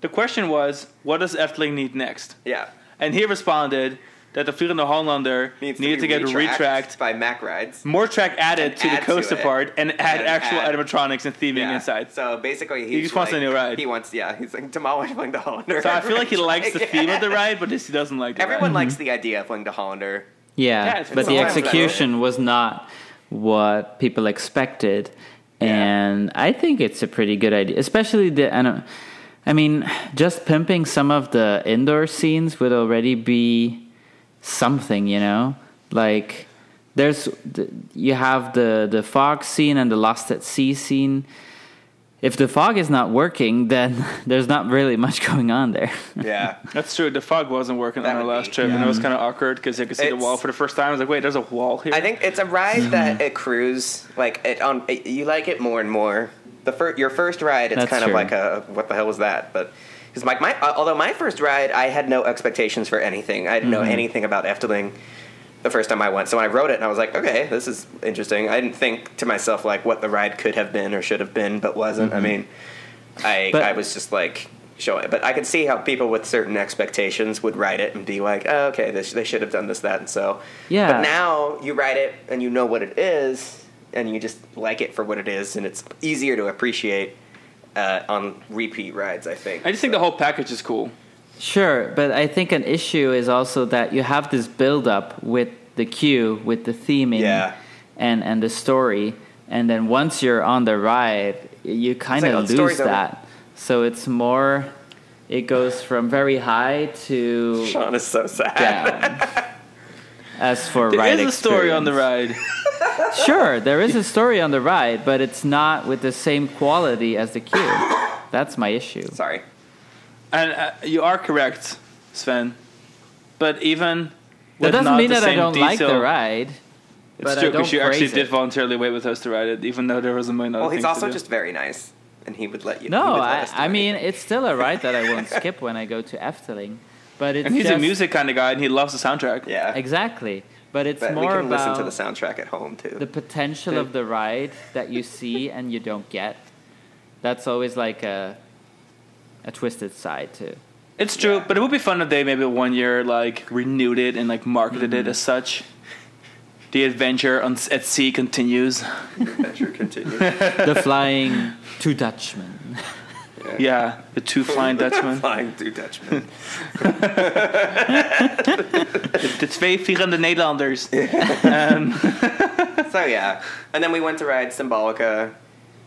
Speaker 1: The question was, what does Efteling need next?
Speaker 2: Yeah,
Speaker 1: And he responded that the Vliegende Hollander
Speaker 2: needs
Speaker 1: needed
Speaker 2: to,
Speaker 1: to, get
Speaker 2: retracked
Speaker 1: retracked,
Speaker 2: by Mack rides.
Speaker 1: more track added
Speaker 2: And
Speaker 1: to the
Speaker 2: add to
Speaker 1: coaster
Speaker 2: it.
Speaker 1: part, and add
Speaker 2: And
Speaker 1: actual
Speaker 2: add-
Speaker 1: animatronics and theming
Speaker 2: Yeah.
Speaker 1: inside.
Speaker 2: So basically, he
Speaker 1: just wants a new ride.
Speaker 2: He wants, yeah, he's like demolish Vliegende Hollander.
Speaker 1: So I feel like he likes the theme of the ride, but this he doesn't like the
Speaker 2: Everyone
Speaker 1: ride.
Speaker 2: likes mm-hmm. the idea of Vliegende Hollander.
Speaker 3: Yeah,
Speaker 1: Yeah,
Speaker 3: but the execution was not what people expected,
Speaker 2: Yeah.
Speaker 3: and I think it's a pretty good idea. Especially the, I don't, I mean, just pimping some of the indoor scenes would already be something, you know. Like there's, you have the the fog scene and the Lost at Sea scene. If the fog is not working, then there's not really much going on there.
Speaker 2: Yeah.
Speaker 1: That's true. The fog wasn't working
Speaker 2: That
Speaker 1: on our last
Speaker 2: be-
Speaker 1: trip, and it was kind of awkward because you could see the wall for the first time. I was like, "Wait, there's a wall here."
Speaker 2: I think it's a ride that mm-hmm. it cruise like it on. It, you like it more and more. The fir- your first ride, it's
Speaker 3: That's
Speaker 2: kind of like a what the hell was that? But because my, my uh, although my first ride, I had no expectations for anything. I didn't know anything about Efteling the first time I went. So when I rode it, and I was like, okay, this is interesting. I didn't think to myself like what the ride could have been or should have been, but wasn't. I mean, I
Speaker 3: But-
Speaker 2: I was just like. Showing, but I could see how people with certain expectations would write it and be like, oh, "Okay, this, they should have done this, that, and so."
Speaker 3: Yeah.
Speaker 2: But now you write it and you know what it is, and you just like it for what it is, and it's easier to appreciate uh, on repeat rides. I think.
Speaker 1: I just think the whole package is cool.
Speaker 3: Sure, but I think an issue is also that you have this build up with the queue, with the theming,
Speaker 2: Yeah.
Speaker 3: and and the story, and then once you're on the ride, you kind of
Speaker 2: oh, the story's
Speaker 3: lose
Speaker 2: over.
Speaker 3: that. So it's more, it goes from very high to
Speaker 2: Sean is so sad.
Speaker 3: down. As for
Speaker 1: There
Speaker 3: ride
Speaker 1: is a story on the ride.
Speaker 3: Sure, there is a story on the ride, but it's not with the same quality as the queue. That's my issue.
Speaker 2: Sorry.
Speaker 1: And uh, you are correct, Sven. But even
Speaker 3: That
Speaker 1: with
Speaker 3: doesn't
Speaker 1: not
Speaker 3: mean
Speaker 1: the
Speaker 3: that I don't like the ride.
Speaker 1: It's
Speaker 3: but
Speaker 1: true because
Speaker 3: don't
Speaker 1: you actually
Speaker 3: praise
Speaker 1: did voluntarily wait with us to ride it, even though there was a million other
Speaker 2: Well, he's
Speaker 1: things
Speaker 2: also
Speaker 1: to do.
Speaker 2: just very nice, and he would let you. he
Speaker 3: No,
Speaker 2: let
Speaker 3: I, I mean it's still a ride that I won't skip when I go to Efteling, but it's
Speaker 1: and he's
Speaker 3: just,
Speaker 1: a music kind of guy, and he loves the soundtrack.
Speaker 2: yeah.
Speaker 3: exactly. But it's
Speaker 2: But we
Speaker 3: more
Speaker 2: can listen
Speaker 3: about
Speaker 2: to the soundtrack at home too.
Speaker 3: the potential of the ride that you see and you don't get. That's always like a a twisted side too.
Speaker 1: It's true,
Speaker 2: Yeah.
Speaker 1: but it would be fun if they maybe one year like renewed it and like marketed
Speaker 3: Mm-hmm.
Speaker 1: it as such. The adventure on, at sea continues.
Speaker 2: The adventure continues.
Speaker 3: The flying two Dutchmen.
Speaker 1: Yeah, the two flying Dutchmen.
Speaker 2: Flying through Dutchman.
Speaker 1: de, de twee vliegende Nederlanders. Um,
Speaker 2: so yeah, and then we went to ride Symbolica,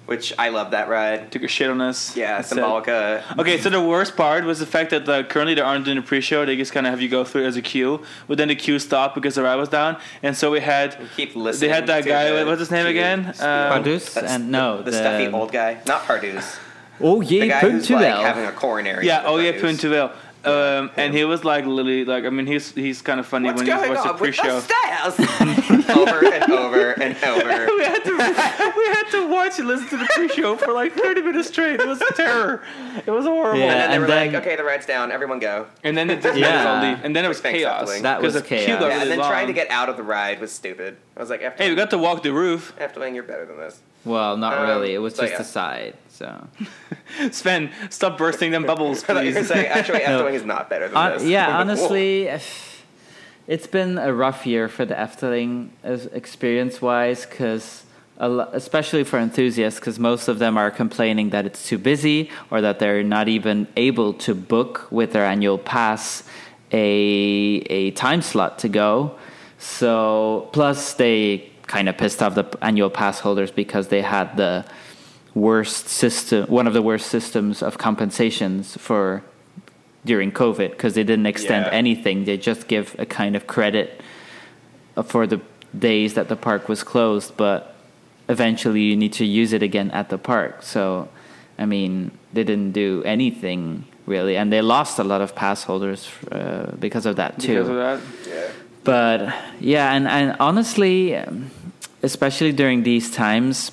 Speaker 2: which I love that ride.
Speaker 1: took a shit on us.
Speaker 2: Yeah,
Speaker 1: Said-
Speaker 2: Symbolica.
Speaker 1: Okay, so the worst part was the fact that like, currently they aren't doing a pre-show. They just kind of have you go through it as a queue, but then the queue stopped because the ride was down, and so we had
Speaker 2: Keep
Speaker 1: they had that guy.
Speaker 2: the
Speaker 1: What's his name
Speaker 2: queue
Speaker 1: again? Um,
Speaker 2: Pardoes
Speaker 3: and no,
Speaker 2: the,
Speaker 3: the,
Speaker 2: stuffy old guy, not Pardoes.
Speaker 3: Oh
Speaker 2: The
Speaker 3: yeah,
Speaker 2: guy who's like having a coronary.
Speaker 1: Yeah, oh yeah,
Speaker 2: Pardoes.
Speaker 1: Puntuel. Um, and he was like literally like I mean he's he's kind of funny
Speaker 2: What's
Speaker 1: when he
Speaker 2: going
Speaker 1: watched the pre-show.
Speaker 2: the stairs? over and over and over.
Speaker 1: we had to we had to watch and listen to the pre-show for like 30 minutes straight. It was terror. It was horrible.
Speaker 3: Yeah.
Speaker 2: and then they
Speaker 3: and
Speaker 2: were
Speaker 3: then-
Speaker 2: like, "Okay, the ride's down. Everyone go."
Speaker 1: And then it just
Speaker 3: Yeah.
Speaker 1: yeah. only, and then it was
Speaker 2: Thanks,
Speaker 1: chaos.
Speaker 3: That was
Speaker 1: the queue
Speaker 3: chaos.
Speaker 2: Yeah,
Speaker 1: really
Speaker 2: and then
Speaker 1: long.
Speaker 2: trying to get out of the ride was stupid. I was like, "Efteling,
Speaker 1: Hey, we got to walk the roof.
Speaker 2: Efteling, you're better than this."
Speaker 3: Well, not
Speaker 2: Um,
Speaker 3: really. It was
Speaker 2: so
Speaker 3: just
Speaker 2: yeah.
Speaker 3: a side. So
Speaker 1: Sven, stop bursting them bubbles,
Speaker 2: I you were
Speaker 1: please.
Speaker 2: saying actually
Speaker 3: No.
Speaker 2: Efteling is not better than
Speaker 3: Hon-
Speaker 2: this.
Speaker 3: yeah, honestly, if- it's been a rough year for the Efteling experience-wise, because especially for enthusiasts, because most of them are complaining that it's too busy or that they're not even able to book with their annual pass a a time slot to go. So plus they kind of pissed off the annual pass holders because they had the worst system, one of the worst systems of compensations for during COVID because they didn't extend
Speaker 2: Yeah.
Speaker 3: anything. They just give a kind of credit for the days that the park was closed, but eventually you need to use it again at the park. So, I mean, they didn't do anything really, and they lost a lot of pass holders uh, because of that too.
Speaker 1: Because of that.
Speaker 2: Yeah.
Speaker 3: But yeah, and, and honestly, um, especially during these times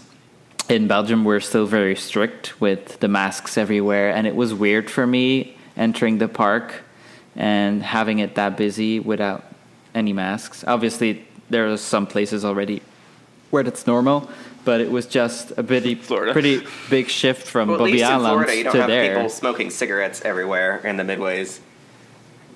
Speaker 3: in Belgium, we're still very strict with the masks everywhere. And it was weird for me entering the park and having it that busy without any masks. Obviously, there are some places already where that's normal. But it was just a pretty,
Speaker 1: Florida.
Speaker 3: pretty big shift from
Speaker 2: Well,
Speaker 3: Bobbejaanland
Speaker 2: Florida, you don't
Speaker 3: to
Speaker 2: have
Speaker 3: there.
Speaker 2: people smoking cigarettes everywhere in the midways.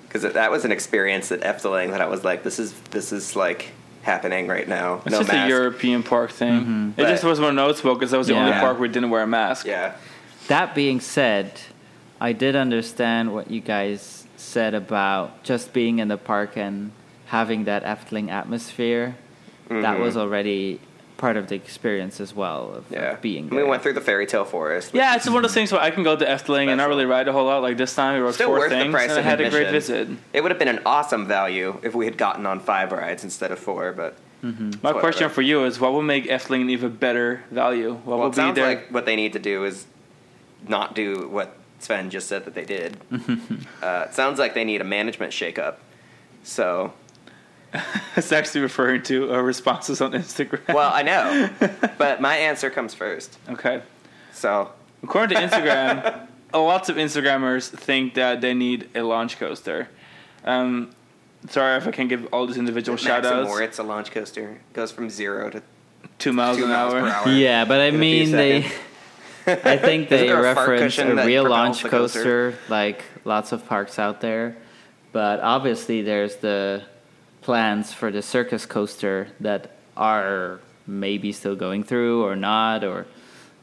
Speaker 2: Because that was an experience at Efteling that I was like, "This is this is like happening right now."
Speaker 1: It's
Speaker 2: no
Speaker 1: just
Speaker 2: mask.
Speaker 1: a European park thing.
Speaker 3: Mm-hmm.
Speaker 1: It just was more noticeable because that was the only park where we didn't wear a mask.
Speaker 2: Yeah.
Speaker 3: That being said, I did understand what you guys said about just being in the park and having that Efteling atmosphere. That
Speaker 2: Mhm.
Speaker 3: was already part of the experience as well of, of
Speaker 2: Yeah.
Speaker 3: being there.
Speaker 2: we went through the fairy tale forest.
Speaker 1: Yeah, it's one of those things where I can go to Efteling and not really ride a whole lot. Like this time, we rode
Speaker 2: Still
Speaker 1: four
Speaker 2: worth the
Speaker 1: things,
Speaker 2: price
Speaker 1: and I
Speaker 2: of
Speaker 1: had a great visit.
Speaker 2: It would have been an awesome value if we had gotten on five rides instead of four, but
Speaker 1: My
Speaker 2: Whatever.
Speaker 1: question for you is, what will make Efteling an even better value? What
Speaker 2: well,
Speaker 1: will
Speaker 2: it
Speaker 1: be
Speaker 2: sounds
Speaker 1: there?
Speaker 2: like what they need to do is not do what Sven just said that they did. uh, it sounds like they need a management shakeup. So,
Speaker 1: it's actually referring to uh, responses on Instagram.
Speaker 2: well, I know, but my answer comes first.
Speaker 1: okay.
Speaker 2: So,
Speaker 1: According to Instagram, lots of Instagrammers think that they need a launch coaster. Um, sorry if I can't give all these individual shout
Speaker 2: Maxim
Speaker 1: outs.
Speaker 2: Moritz, a launch coaster, goes from zero to
Speaker 1: Two miles
Speaker 2: two
Speaker 1: an
Speaker 2: miles
Speaker 1: hour.
Speaker 2: per hour.
Speaker 3: Yeah, but I
Speaker 2: in a few
Speaker 3: mean they. I think they
Speaker 2: there a
Speaker 3: reference a real launch
Speaker 2: coaster?
Speaker 3: coaster, like lots of parks out there. But obviously, there's the plans for the circus coaster that are maybe still going through or not, or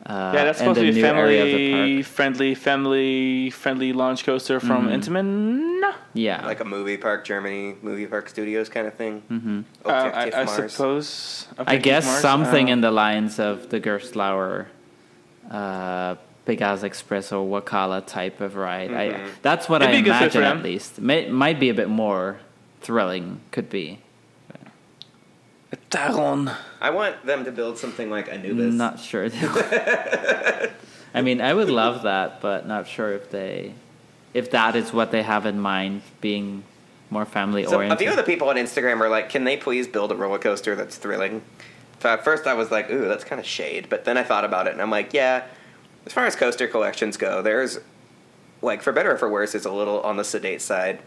Speaker 3: uh,
Speaker 1: Yeah, that's supposed to be a
Speaker 3: the
Speaker 1: family friendly, family friendly launch coaster from
Speaker 3: Mhm.
Speaker 1: Intamin.
Speaker 3: Yeah,
Speaker 2: like a movie park Germany, movie park studios kind of thing.
Speaker 3: hmm
Speaker 1: Uh, I, I
Speaker 2: Mars.
Speaker 1: suppose.
Speaker 3: I guess
Speaker 1: Mars,
Speaker 3: something
Speaker 1: uh,
Speaker 3: in the lines of the Gerstlauer, uh, Pegasus Express or Wakala type of ride. I,
Speaker 2: Mhm.
Speaker 3: that's what
Speaker 1: It'd
Speaker 3: I
Speaker 1: be a good fit for
Speaker 3: imagine, at least. May, might be a bit more thrilling. Could be.
Speaker 1: Taron.
Speaker 2: I want them to build something like Anubis.
Speaker 3: Not sure. I mean, I would love that, but not sure if they, if that is what they have in mind, being more family oriented.
Speaker 2: So a
Speaker 3: oriented.
Speaker 2: few of the people on Instagram are like, "Can they please build a roller coaster that's thrilling?" So at first I was like, "Ooh, that's kind of shade," but then I thought about it and I'm like, "Yeah." As far as coaster collections go, there's like for better or for worse, it's a little on the sedate side.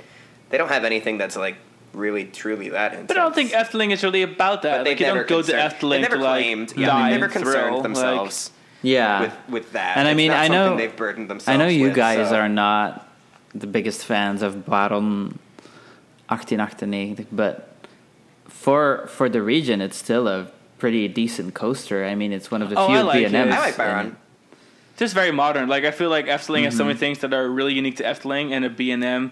Speaker 2: They don't have anything that's like really truly that intense.
Speaker 1: But I don't think Efteling is really about that.
Speaker 2: But they've
Speaker 1: Like you
Speaker 2: never
Speaker 1: don't go to
Speaker 2: concerned-
Speaker 1: Efteling
Speaker 2: They never
Speaker 1: to like
Speaker 2: claimed. Yeah, they've never
Speaker 1: and
Speaker 2: concerned
Speaker 1: thrill.
Speaker 2: themselves
Speaker 3: Yeah.
Speaker 2: with with that.
Speaker 3: And I mean,
Speaker 2: not
Speaker 3: I know-
Speaker 2: they've burdened themselves.
Speaker 3: I know you
Speaker 2: with,
Speaker 3: guys
Speaker 2: so-
Speaker 3: are not the biggest fans of Baron 1898, but for for the region, it's still a pretty decent coaster. I mean, it's one of the
Speaker 1: Oh,
Speaker 3: few
Speaker 1: I like
Speaker 3: B&Ms.
Speaker 1: it.
Speaker 2: I like
Speaker 3: in-
Speaker 2: Byron.
Speaker 1: just very modern. Like I feel like Efteling has so
Speaker 2: Mm-hmm.
Speaker 1: many things that are really unique to Efteling, and a B and M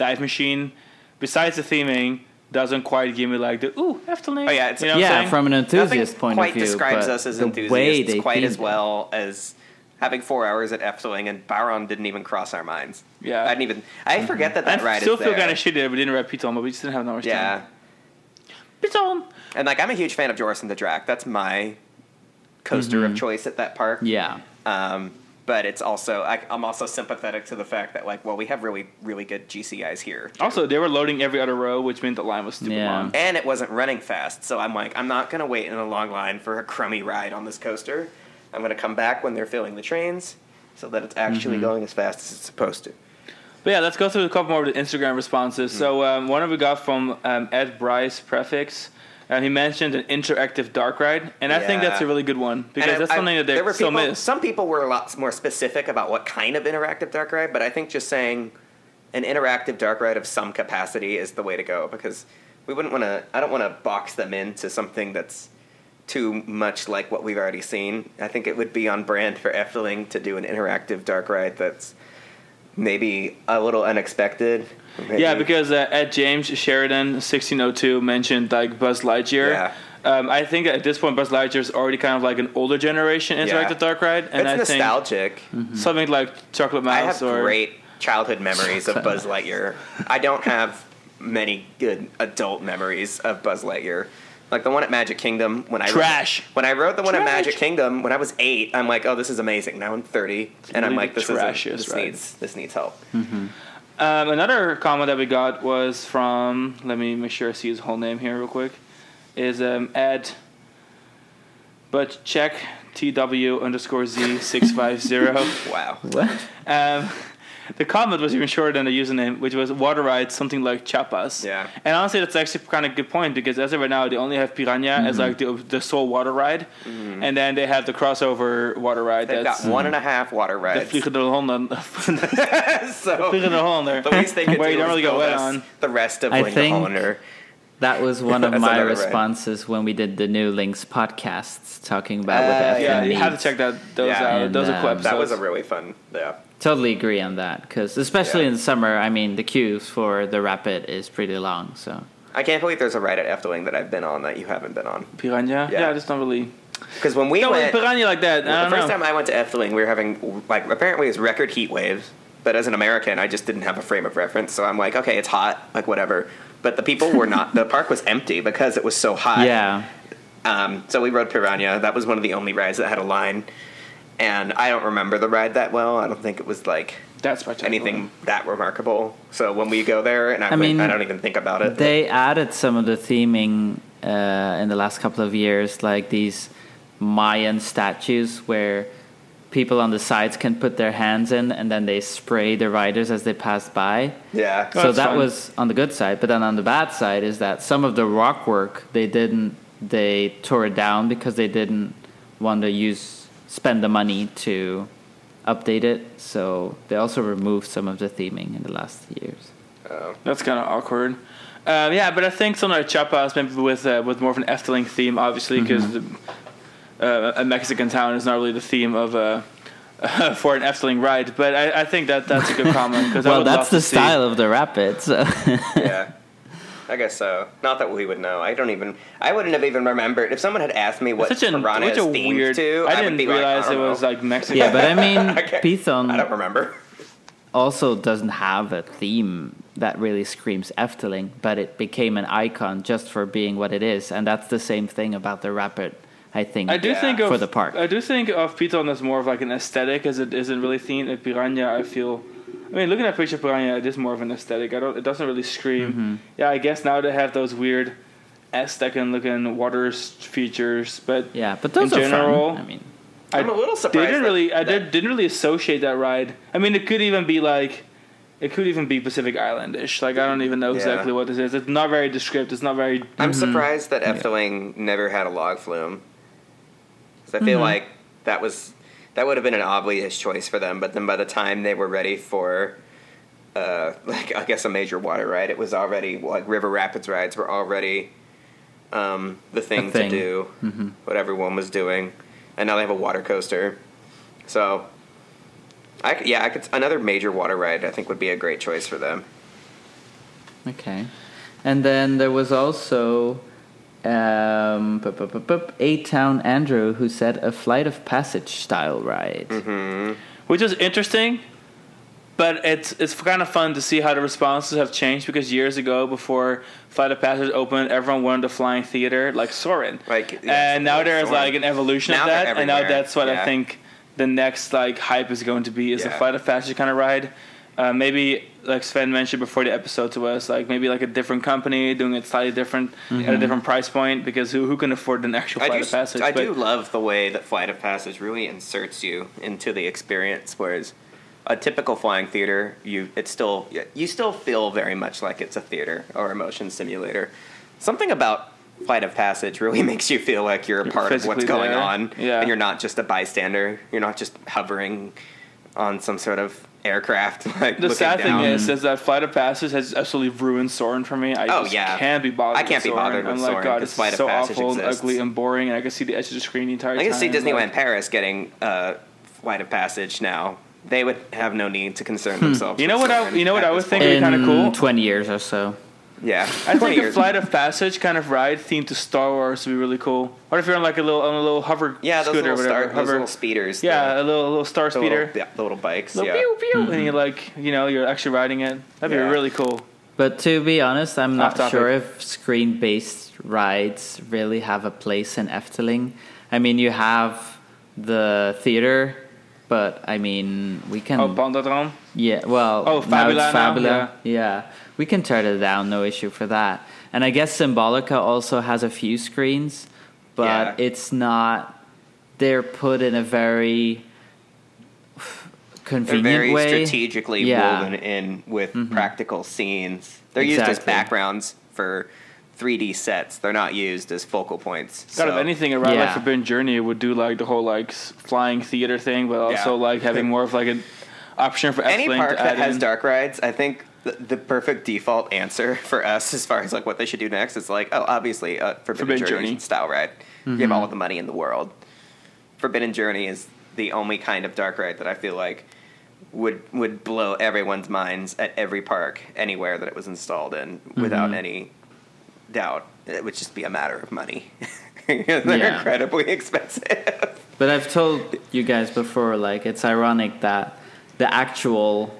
Speaker 1: dive machine, besides the theming, doesn't quite give me like the ooh Efteling.
Speaker 2: Oh, yeah, it's-
Speaker 1: you know
Speaker 3: yeah, from an enthusiast
Speaker 2: Nothing
Speaker 3: point
Speaker 2: quite
Speaker 3: of view, It quite
Speaker 2: describes
Speaker 3: but
Speaker 2: us as
Speaker 3: the way
Speaker 2: enthusiasts quite as
Speaker 3: themed it.
Speaker 2: well as having four hours at Efteling, and Baron didn't even cross our minds.
Speaker 1: Yeah.
Speaker 2: I didn't even. I forget that that
Speaker 1: I
Speaker 2: ride
Speaker 1: still
Speaker 2: is
Speaker 1: feel kind of shitty that we didn't ride Python, but we just didn't have that much
Speaker 2: Yeah,
Speaker 1: time. Python.
Speaker 2: and like I'm a huge fan of Joris and the Drac. That's my coaster of choice at that park.
Speaker 3: Mm-hmm. Yeah.
Speaker 2: Um, but it's also I, I'm also sympathetic to the fact that like well we have really really good GCIs here.
Speaker 1: Also, they were loading every other row, which meant the line was stupid
Speaker 3: Yeah.
Speaker 1: long.
Speaker 2: and it wasn't running fast. So I'm like, I'm not gonna wait in a long line for a crummy ride on this coaster. I'm gonna come back when they're filling the trains, so that it's actually
Speaker 3: Mm-hmm.
Speaker 2: going as fast as it's supposed to.
Speaker 1: But yeah, let's go through a couple more of the Instagram responses. So um, one of we got from um, Ed Bryce Prefix. Uh, he mentioned an interactive dark ride, and I think
Speaker 2: Yeah.
Speaker 1: that's a really good one because
Speaker 2: And I-
Speaker 1: that's
Speaker 2: I-
Speaker 1: something that they
Speaker 2: there were
Speaker 1: still
Speaker 2: people,
Speaker 1: miss.
Speaker 2: Some people were a lot more specific about what kind of interactive dark ride, but I think just saying an interactive dark ride of some capacity is the way to go because we wouldn't want to. I don't want to box them into something that's too much like what we've already seen. I think it would be on brand for Efteling to do an interactive dark ride that's maybe a little unexpected. Maybe-
Speaker 1: Yeah, because uh, Ed James Sheridan, 1602, mentioned like Buzz Lightyear.
Speaker 2: Yeah.
Speaker 1: Um, I think at this point, Buzz Lightyear is already kind of like an older generation interactive
Speaker 2: Yeah.
Speaker 1: dark ride, and
Speaker 2: it's
Speaker 1: I
Speaker 2: nostalgic.
Speaker 1: think something like Chocolate Mouse.
Speaker 2: I have
Speaker 1: or
Speaker 2: great childhood memories of Buzz Lightyear. I don't have many good adult memories of Buzz Lightyear. Like the one at Magic Kingdom when I
Speaker 1: Trash.
Speaker 2: when I rode the one at Magic Kingdom when I was eight, I'm like, oh, this is amazing. Now I'm 30, and I'm like, this is this
Speaker 1: ride.
Speaker 2: needs this needs help.
Speaker 1: Um, another comment that we got was from. Let me make sure I see his whole name here real quick. Is um, Ed, but check TW underscore Z six five zero.
Speaker 2: Wow.
Speaker 3: What?
Speaker 1: Um, the comment was even shorter than the username, which was water ride something like Chiapas.
Speaker 2: Yeah.
Speaker 1: And honestly, that's actually kind of a good point because as of right now, they only have Piranha as
Speaker 2: Mm-hmm.
Speaker 1: like the, the sole water ride, and then they have the crossover water ride.
Speaker 2: They've
Speaker 1: that's
Speaker 2: got one and a half water rides.
Speaker 1: the
Speaker 2: rides.
Speaker 1: Vliegende Hollander.
Speaker 2: so
Speaker 1: Vliegende Hollander.
Speaker 2: the least they could
Speaker 1: where
Speaker 2: do
Speaker 1: you don't
Speaker 2: is
Speaker 1: really get
Speaker 2: build
Speaker 1: wet on.
Speaker 2: the rest of
Speaker 3: I
Speaker 2: Wing
Speaker 3: think-
Speaker 2: Hollander.
Speaker 3: That was one of my
Speaker 2: another ride.
Speaker 3: responses when we did the New Links podcasts talking about what
Speaker 2: Uh,
Speaker 3: the
Speaker 2: yeah,
Speaker 1: Yeah, you
Speaker 3: needs.
Speaker 1: have to check that those
Speaker 2: Yeah.
Speaker 1: out.
Speaker 3: And,
Speaker 1: those are cool
Speaker 3: um,
Speaker 1: episodes.
Speaker 2: That was a really fun. Yeah.
Speaker 3: Totally agree on that because especially
Speaker 2: Yeah.
Speaker 3: in the summer, I mean, the queues for the rapid is pretty long. So
Speaker 2: I can't believe there's a ride at Efteling that I've been on that you haven't been on.
Speaker 1: Piranha.
Speaker 2: Yeah.
Speaker 1: Yeah, just not really.
Speaker 2: Because when we
Speaker 1: No,
Speaker 2: went,
Speaker 1: Piranha like that.
Speaker 2: Well,
Speaker 1: I
Speaker 2: the
Speaker 1: don't
Speaker 2: first
Speaker 1: know.
Speaker 2: time I went to Efteling, we were having like apparently it was record heat waves. But as an American, I just didn't have a frame of reference, so I'm like, okay, it's hot, like whatever. But the people were not. the park was empty because it was so hot.
Speaker 3: yeah,
Speaker 2: Um, so we rode Piranha. That was one of the only rides that had a line. And I don't remember the ride that well. I don't think it was like
Speaker 1: That's spectacular.
Speaker 2: anything that remarkable. So when we go there, and I,
Speaker 3: I
Speaker 2: went-
Speaker 3: mean,
Speaker 2: I don't even think about it.
Speaker 3: they added some of the theming uh, in the last couple of years, like these Mayan statues where people on the sides can put their hands in and then they spray the riders as they pass by.
Speaker 2: yeah.
Speaker 1: Oh,
Speaker 3: so that
Speaker 1: fun.
Speaker 3: was on the good side, but then on the bad side is that some of the rock work they didn't they tore it down because they didn't want to use spend the money to update it. So they also removed some of the theming in the last years.
Speaker 2: Uh,
Speaker 1: That's kind of awkward. Um, yeah, but I think something like Chiapas, maybe with uh, with more of an Efteling theme, obviously, because uh, a Mexican town is not really the theme of uh, for an Efteling ride. But I, I think that that's a good comment because
Speaker 3: well, that's the style of the rapid. So.
Speaker 2: yeah. I guess so. Not that we would know. I don't even. I wouldn't have even remembered if someone had asked me what
Speaker 1: Such a,
Speaker 2: Piranha
Speaker 1: such
Speaker 2: is themed
Speaker 1: weird.
Speaker 2: to.
Speaker 1: I
Speaker 2: would
Speaker 1: didn't
Speaker 2: be
Speaker 1: realize
Speaker 2: like, I
Speaker 1: it
Speaker 2: don't
Speaker 1: was like Mexican.
Speaker 3: yeah, but I mean,
Speaker 2: I can't-
Speaker 3: Python
Speaker 2: I don't remember.
Speaker 3: also doesn't have a theme that really screams Efteling, but it became an icon just for being what it is, and that's the same thing about the rapid. I think
Speaker 1: I do
Speaker 2: Yeah.
Speaker 1: think of
Speaker 3: for the park.
Speaker 1: I do think of Python as more of like an aesthetic, as it isn't really themed. At Piranha, I feel. I mean, looking at picture Piranha, it is more of an aesthetic. I don't. It doesn't really scream.
Speaker 3: Mm-hmm.
Speaker 1: Yeah, I guess now they have those weird, Aztecan looking water features, but
Speaker 3: yeah, but those
Speaker 1: in
Speaker 3: are
Speaker 1: general,
Speaker 3: fun. I mean,
Speaker 1: I
Speaker 2: I'm a little surprised
Speaker 1: didn't
Speaker 2: that-
Speaker 1: really. I
Speaker 2: that-
Speaker 1: did, didn't really associate that ride. I mean, it could even be like It could even be Pacific Islandish. Like I don't even know
Speaker 2: Yeah.
Speaker 1: exactly what this is. It's not very descriptive. It's not very.
Speaker 2: I'm surprised that Efteling never had a log flume. 'Cause I feel like that was that would have been an obvious choice for them. But then by the time they were ready for, uh, like I guess a major water ride, it was already like River Rapids rides were already um, the thing,
Speaker 3: thing.
Speaker 2: to do. What everyone was doing, and now they have a water coaster. So, I yeah, I could another major water ride. I think would be a great choice for them.
Speaker 3: Okay. And then there was also um, A Town Andrew who said a flight of passage style ride.
Speaker 2: Mm-hmm.
Speaker 1: which is interesting. But it's it's kind of fun to see how the responses have changed because years ago, before Flight of Passage opened, everyone wanted a flying theater like Soarin',
Speaker 2: Like, yeah,
Speaker 1: and now
Speaker 2: like
Speaker 1: there's
Speaker 2: Soarin'.
Speaker 1: like an evolution
Speaker 2: Now
Speaker 1: of that, and now that's what I think the next like hype is going to be is a Flight of Passage kind of ride. Uh, maybe like Sven mentioned before the episode to us, like maybe like a different company doing it slightly different at a different price point because who who can afford an actual
Speaker 2: I
Speaker 1: Flight
Speaker 2: do,
Speaker 1: of Passage?
Speaker 2: I
Speaker 1: But-
Speaker 2: do love the way that Flight of Passage really inserts you into the experience, whereas a typical flying theater, you it's still you still feel very much like it's a theater or a motion simulator. Something about Flight of Passage really makes you feel like you're a
Speaker 1: You're
Speaker 2: part of what's going
Speaker 1: there.
Speaker 2: on,
Speaker 1: Yeah.
Speaker 2: and you're not just a bystander. You're not just hovering on some sort of aircraft. Like
Speaker 1: The sad
Speaker 2: down.
Speaker 1: thing is, is that Flight of Passage has absolutely ruined Soarin' for me. I
Speaker 2: Oh,
Speaker 1: just
Speaker 2: yeah.
Speaker 1: can't be bothered.
Speaker 2: I can't
Speaker 1: with
Speaker 2: be bothered with
Speaker 1: I'm
Speaker 2: Soarin',
Speaker 1: like, God, it's
Speaker 2: Flight of
Speaker 1: so
Speaker 2: Passage
Speaker 1: awful and ugly and boring, and I can see the edge of the screen the entire time.
Speaker 2: I
Speaker 1: time.
Speaker 2: can see Disneyland
Speaker 1: like-
Speaker 2: Paris getting uh, Flight of Passage now. They would have no need to concern themselves.
Speaker 1: Hmm. You know
Speaker 2: with
Speaker 1: what I-
Speaker 2: Soarin'
Speaker 1: you know what I
Speaker 2: this
Speaker 1: would think. It'd be kinda cool.
Speaker 3: 20 years or so.
Speaker 2: Yeah,
Speaker 1: I
Speaker 2: 20
Speaker 1: think a
Speaker 2: years.
Speaker 1: Flight of Passage kind of ride themed to Star Wars would be really cool. What if you're on like a little on a little hover
Speaker 2: Yeah, those
Speaker 1: scooter
Speaker 2: little,
Speaker 1: or whatever?
Speaker 2: star, those little speeders.
Speaker 1: yeah,
Speaker 2: the,
Speaker 1: a little a little star
Speaker 2: the
Speaker 1: speeder.
Speaker 2: little, yeah, the little bikes.
Speaker 1: Little
Speaker 2: yeah.
Speaker 1: pew pew, and mm-hmm. you're like, you know, you're actually riding it. That'd
Speaker 2: Yeah.
Speaker 1: be really cool.
Speaker 3: But to be honest, I'm not sure if screen based rides really have a place in Efteling. I mean, you have the theater, but I mean, we can.
Speaker 1: Oh, PandaDroom.
Speaker 3: Yeah, well,
Speaker 1: Oh,
Speaker 3: it's
Speaker 1: Fabula now,
Speaker 3: Fabula. Yeah. we can turn it down, no issue for that. And I guess Symbolica also has a few screens, but
Speaker 2: Yeah.
Speaker 3: it's not. They're put in a very
Speaker 2: They're very
Speaker 3: way.
Speaker 2: strategically
Speaker 3: Yeah. Mm-hmm.
Speaker 2: woven in with practical scenes. They're used as backgrounds for 3D sets. They're not used as focal points.
Speaker 1: God,
Speaker 2: So-
Speaker 1: if anything, a ride like Forbidden Journey would do like the whole like flying theater thing, but also
Speaker 2: Yeah.
Speaker 1: like having more of like an option for
Speaker 2: any park
Speaker 1: to
Speaker 2: that
Speaker 1: add
Speaker 2: has
Speaker 1: in.
Speaker 2: dark rides, I think the, the perfect default answer for us, as far as like what they should do next, is like, oh, obviously, uh, Forbidden,
Speaker 1: Forbidden
Speaker 2: Journey,
Speaker 1: Journey.
Speaker 2: style ride. You have all the money in the world. Forbidden Journey is the only kind of dark ride that I feel like would would blow everyone's minds at every park anywhere that it was installed in without any doubt. It would just be a matter of money. They're
Speaker 3: Yeah.
Speaker 2: incredibly expensive.
Speaker 3: But I've told you guys before, like it's ironic that the actual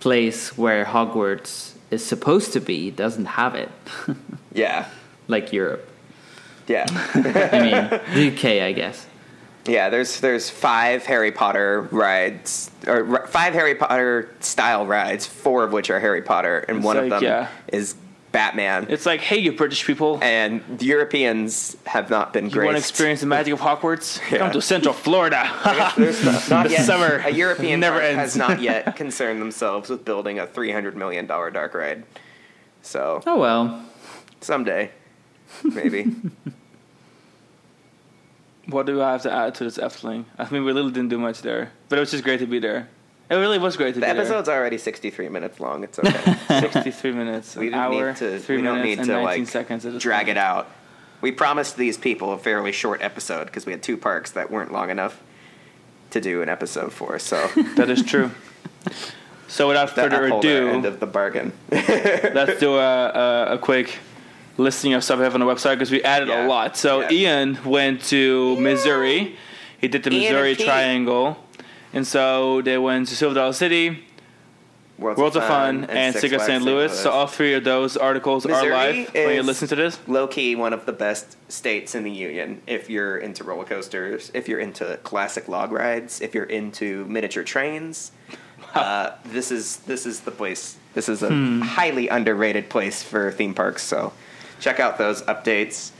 Speaker 3: place where Hogwarts is supposed to be doesn't have it,
Speaker 2: yeah,
Speaker 3: like Europe.
Speaker 2: yeah.
Speaker 3: I mean, the UK, I guess.
Speaker 2: Yeah, there's there's five Harry Potter rides or r- five Harry Potter style rides, four of which are Harry Potter, and
Speaker 1: It's
Speaker 2: one of them
Speaker 1: yeah.
Speaker 2: is Batman.
Speaker 1: It's like, hey, you British people,
Speaker 2: and the Europeans have not been great.
Speaker 1: you
Speaker 2: great.
Speaker 1: want to experience the magic of Hogwarts?
Speaker 2: Yeah.
Speaker 1: Come to Central Florida.
Speaker 2: There's not, not yet.
Speaker 1: summer
Speaker 2: a European
Speaker 1: never ends.
Speaker 2: has not yet concerned themselves with building a three hundred million dollar dark ride. So
Speaker 3: Oh well.
Speaker 2: someday, maybe.
Speaker 1: what do I have to add to this Efteling? I mean, we really didn't do much there, but it was just great to be there. It really was great to
Speaker 2: the
Speaker 1: be
Speaker 2: episode's already sixty three minutes long. It's okay.
Speaker 1: there. 63 minutes,
Speaker 2: We
Speaker 1: an
Speaker 2: don't need to-
Speaker 1: three
Speaker 2: we don't
Speaker 1: minutes,
Speaker 2: need
Speaker 1: and
Speaker 2: to,
Speaker 1: 19
Speaker 2: like,
Speaker 1: seconds. this
Speaker 2: drag
Speaker 1: point.
Speaker 2: it out. We promised these people a fairly short episode because we had two parks that weren't long enough to do an episode for. So
Speaker 1: That is true. So without
Speaker 2: that
Speaker 1: further
Speaker 2: uphold our
Speaker 1: ado,
Speaker 2: end of the bargain.
Speaker 1: let's do a, a, a quick listing of stuff we have on the website because we added
Speaker 2: Yeah.
Speaker 1: a lot. So
Speaker 2: Yeah.
Speaker 1: Ian went to Missouri. He did the
Speaker 2: Ian
Speaker 1: Missouri
Speaker 2: and Pete.
Speaker 1: Triangle. And so they went to Silver Dollar City,
Speaker 2: Worlds,
Speaker 1: Worlds of Fun, and,
Speaker 2: Six
Speaker 1: Six of
Speaker 2: Flags
Speaker 1: St. Louis. So all three of those articles
Speaker 2: Missouri
Speaker 1: are live when you listen to this.
Speaker 2: low key one of the best states in the union if you're into roller coasters, if you're into classic log rides, if you're into miniature trains. Uh, this is this is the place. This is a
Speaker 1: Hmm.
Speaker 2: highly underrated place for theme parks. So check out those updates.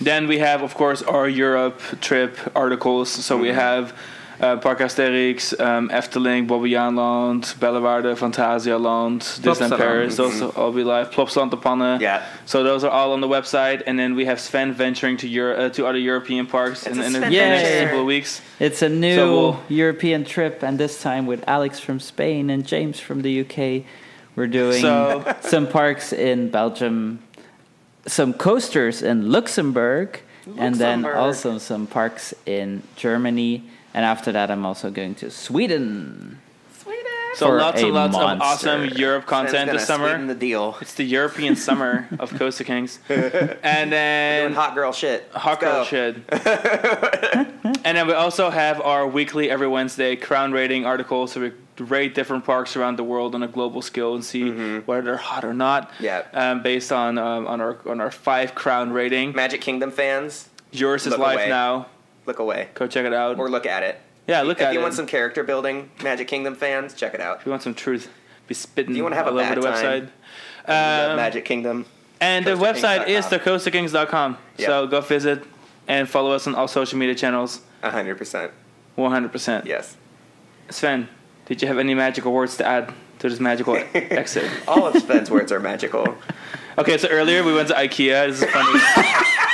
Speaker 1: Then we have, of course, our Europe trip articles. So we
Speaker 2: Mm-hmm.
Speaker 1: have Uh, Parc Asterix, um, Efteling, Bobbejaanland, Bellewaerde, Phantasialand, Disneyland Paris. Those will all be live. Plopsaland de Panne.
Speaker 2: Yeah.
Speaker 1: So those are all on the website, and then we have Sven venturing to Euro- uh, to other European parks in,
Speaker 2: It's a
Speaker 1: in the next couple of weeks.
Speaker 3: It's a new
Speaker 1: So we'll-
Speaker 3: European trip, and this time with Alex from Spain and James from the UK. We're doing
Speaker 1: So-
Speaker 3: some parks in Belgium, some coasters in Luxembourg, and then also some parks in Germany. And after that, I'm also going to Sweden. Sweden.
Speaker 1: So
Speaker 3: For
Speaker 1: lots and lots
Speaker 3: monster.
Speaker 1: of awesome Europe content this summer.
Speaker 2: sweeten the deal.
Speaker 1: It's the European summer of Coaster Kings, and then
Speaker 2: Doing hot girl shit.
Speaker 1: Hot
Speaker 2: Let's
Speaker 1: Girl
Speaker 2: go.
Speaker 1: Shit. and then we also have our weekly, every Wednesday, crown rating articles. So we rate different parks around the world on a global scale and see whether they're hot or not.
Speaker 2: Mm-hmm. Yeah.
Speaker 1: Um, based on um, on our on our five crown rating.
Speaker 2: Magic Kingdom fans,
Speaker 1: Yours is
Speaker 2: Look
Speaker 1: live
Speaker 2: away.
Speaker 1: now.
Speaker 2: Look away
Speaker 1: Go check it out.
Speaker 2: or look at it.
Speaker 1: yeah, look at it.
Speaker 2: if you
Speaker 1: it.
Speaker 2: want some character building, Magic Kingdom fans, check it out.
Speaker 1: if you want some truth, be spitting
Speaker 2: you wanna have a
Speaker 1: all over
Speaker 2: bad
Speaker 1: the
Speaker 2: time,
Speaker 1: website. Um,
Speaker 2: Magic Kingdom.
Speaker 1: And the website is
Speaker 2: CoasterKings.com.
Speaker 1: So go visit and follow us on all social media channels.
Speaker 2: hundred percent.
Speaker 1: 100%.
Speaker 2: Yes.
Speaker 1: Sven, did you have any magical words to add to this magical exit?
Speaker 2: All of Sven's words are magical.
Speaker 1: Okay, so earlier we went to IKEA. This is funny.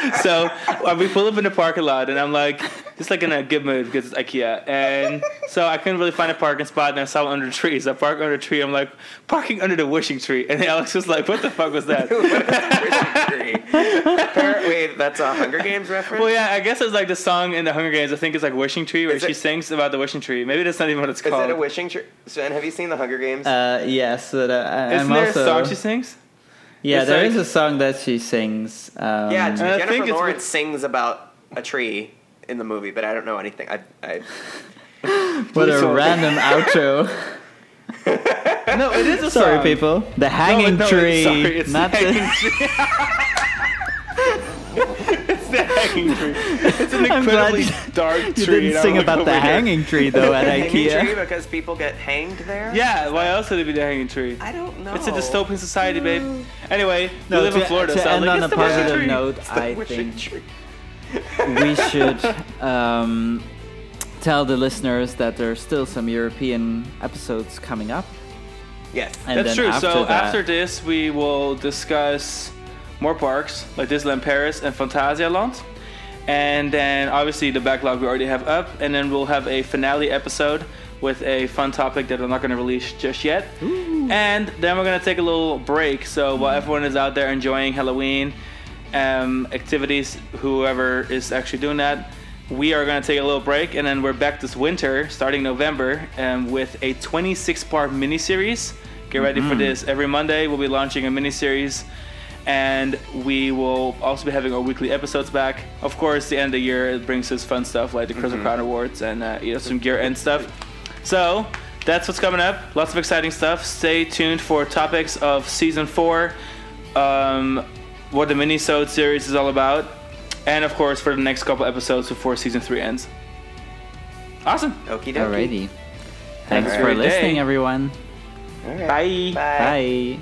Speaker 1: so uh, we pull up in the parking lot, and I'm like, just like in a good mood because it's IKEA. And so I couldn't really find a parking spot, and I saw one under the tree. So I parked under the tree. I'm like, parking under the wishing tree. And Alex was like, what the fuck was that?
Speaker 2: Appar- Wait, that's a Hunger Games reference.
Speaker 1: Well, yeah, I guess it's like the song in the Hunger Games. I think it's like Wishing Tree, where
Speaker 2: Is
Speaker 1: she
Speaker 2: it-
Speaker 1: sings about the wishing tree. Maybe that's not even what it's called.
Speaker 2: Is
Speaker 1: called.
Speaker 2: it a wishing tree? Sven, have you seen the Hunger Games?
Speaker 3: Uh, yes, but, uh, I-
Speaker 1: Isn't
Speaker 3: I'm
Speaker 1: there
Speaker 3: also.
Speaker 1: a song she sings?
Speaker 3: Yeah,
Speaker 1: It's
Speaker 3: there
Speaker 1: like-
Speaker 3: is a song that she sings. Um,
Speaker 2: yeah,
Speaker 1: I
Speaker 2: Jennifer
Speaker 1: think it's
Speaker 2: Lawrence
Speaker 1: what-
Speaker 2: sings about a tree in the movie, but I don't know anything. I, I
Speaker 3: what a random outro.
Speaker 1: No, it is a
Speaker 3: Sorry,
Speaker 1: song.
Speaker 3: people. The hanging
Speaker 1: no,
Speaker 3: tree,
Speaker 1: Sorry, it's
Speaker 3: not
Speaker 1: the
Speaker 3: the.
Speaker 1: hanging tree. it's the hanging tree. It's an
Speaker 3: I'm glad
Speaker 1: incredibly
Speaker 3: you-
Speaker 1: dark
Speaker 3: You didn't sing about the hanging tree though at
Speaker 2: hanging tree because people get hanged there.
Speaker 1: Yeah, why else would it be the hanging tree?
Speaker 2: I don't know.
Speaker 1: It's a dystopian society, babe. Anyway,
Speaker 3: No,
Speaker 1: we live in Florida,
Speaker 3: to
Speaker 1: so I'm
Speaker 3: end
Speaker 1: like,
Speaker 3: on
Speaker 1: it's
Speaker 3: a
Speaker 1: the wishing
Speaker 3: positive
Speaker 1: tree.
Speaker 3: note,
Speaker 1: It's the
Speaker 3: I
Speaker 1: wishing
Speaker 3: think-
Speaker 1: tree.
Speaker 3: we should um, tell the listeners that there's still some European episodes coming up.
Speaker 2: Yes.
Speaker 3: And
Speaker 1: That's true.
Speaker 3: After
Speaker 1: so
Speaker 3: that,
Speaker 1: after this, we will discuss more parks like Disneyland Paris and Phantasialand. And then obviously the backlog we already have up. And then we'll have a finale episode with a fun topic that I'm not going to release just yet. And then we're going to take a little break. So while everyone is out there enjoying Halloween um, activities, whoever is actually doing that, we are going to take a little break. And then we're back this winter, starting November, um, with a 26 part miniseries. Get ready for this. Every Monday, we'll be launching a miniseries and we will also be having our weekly episodes back. Of course, the end of the year it brings us fun stuff like the Crystal Crown Awards and uh, you know some gear and stuff. So that's what's coming up. Lots of exciting stuff. Stay tuned for topics of season four, um, what the mini-sode series is all about, and of course for the next couple episodes before season three ends. Awesome.
Speaker 2: Okie dokie.
Speaker 3: Alrighty. Thanks
Speaker 1: Have
Speaker 3: for listening,
Speaker 1: day.
Speaker 3: everyone.
Speaker 2: All right.
Speaker 1: Bye.
Speaker 3: Bye.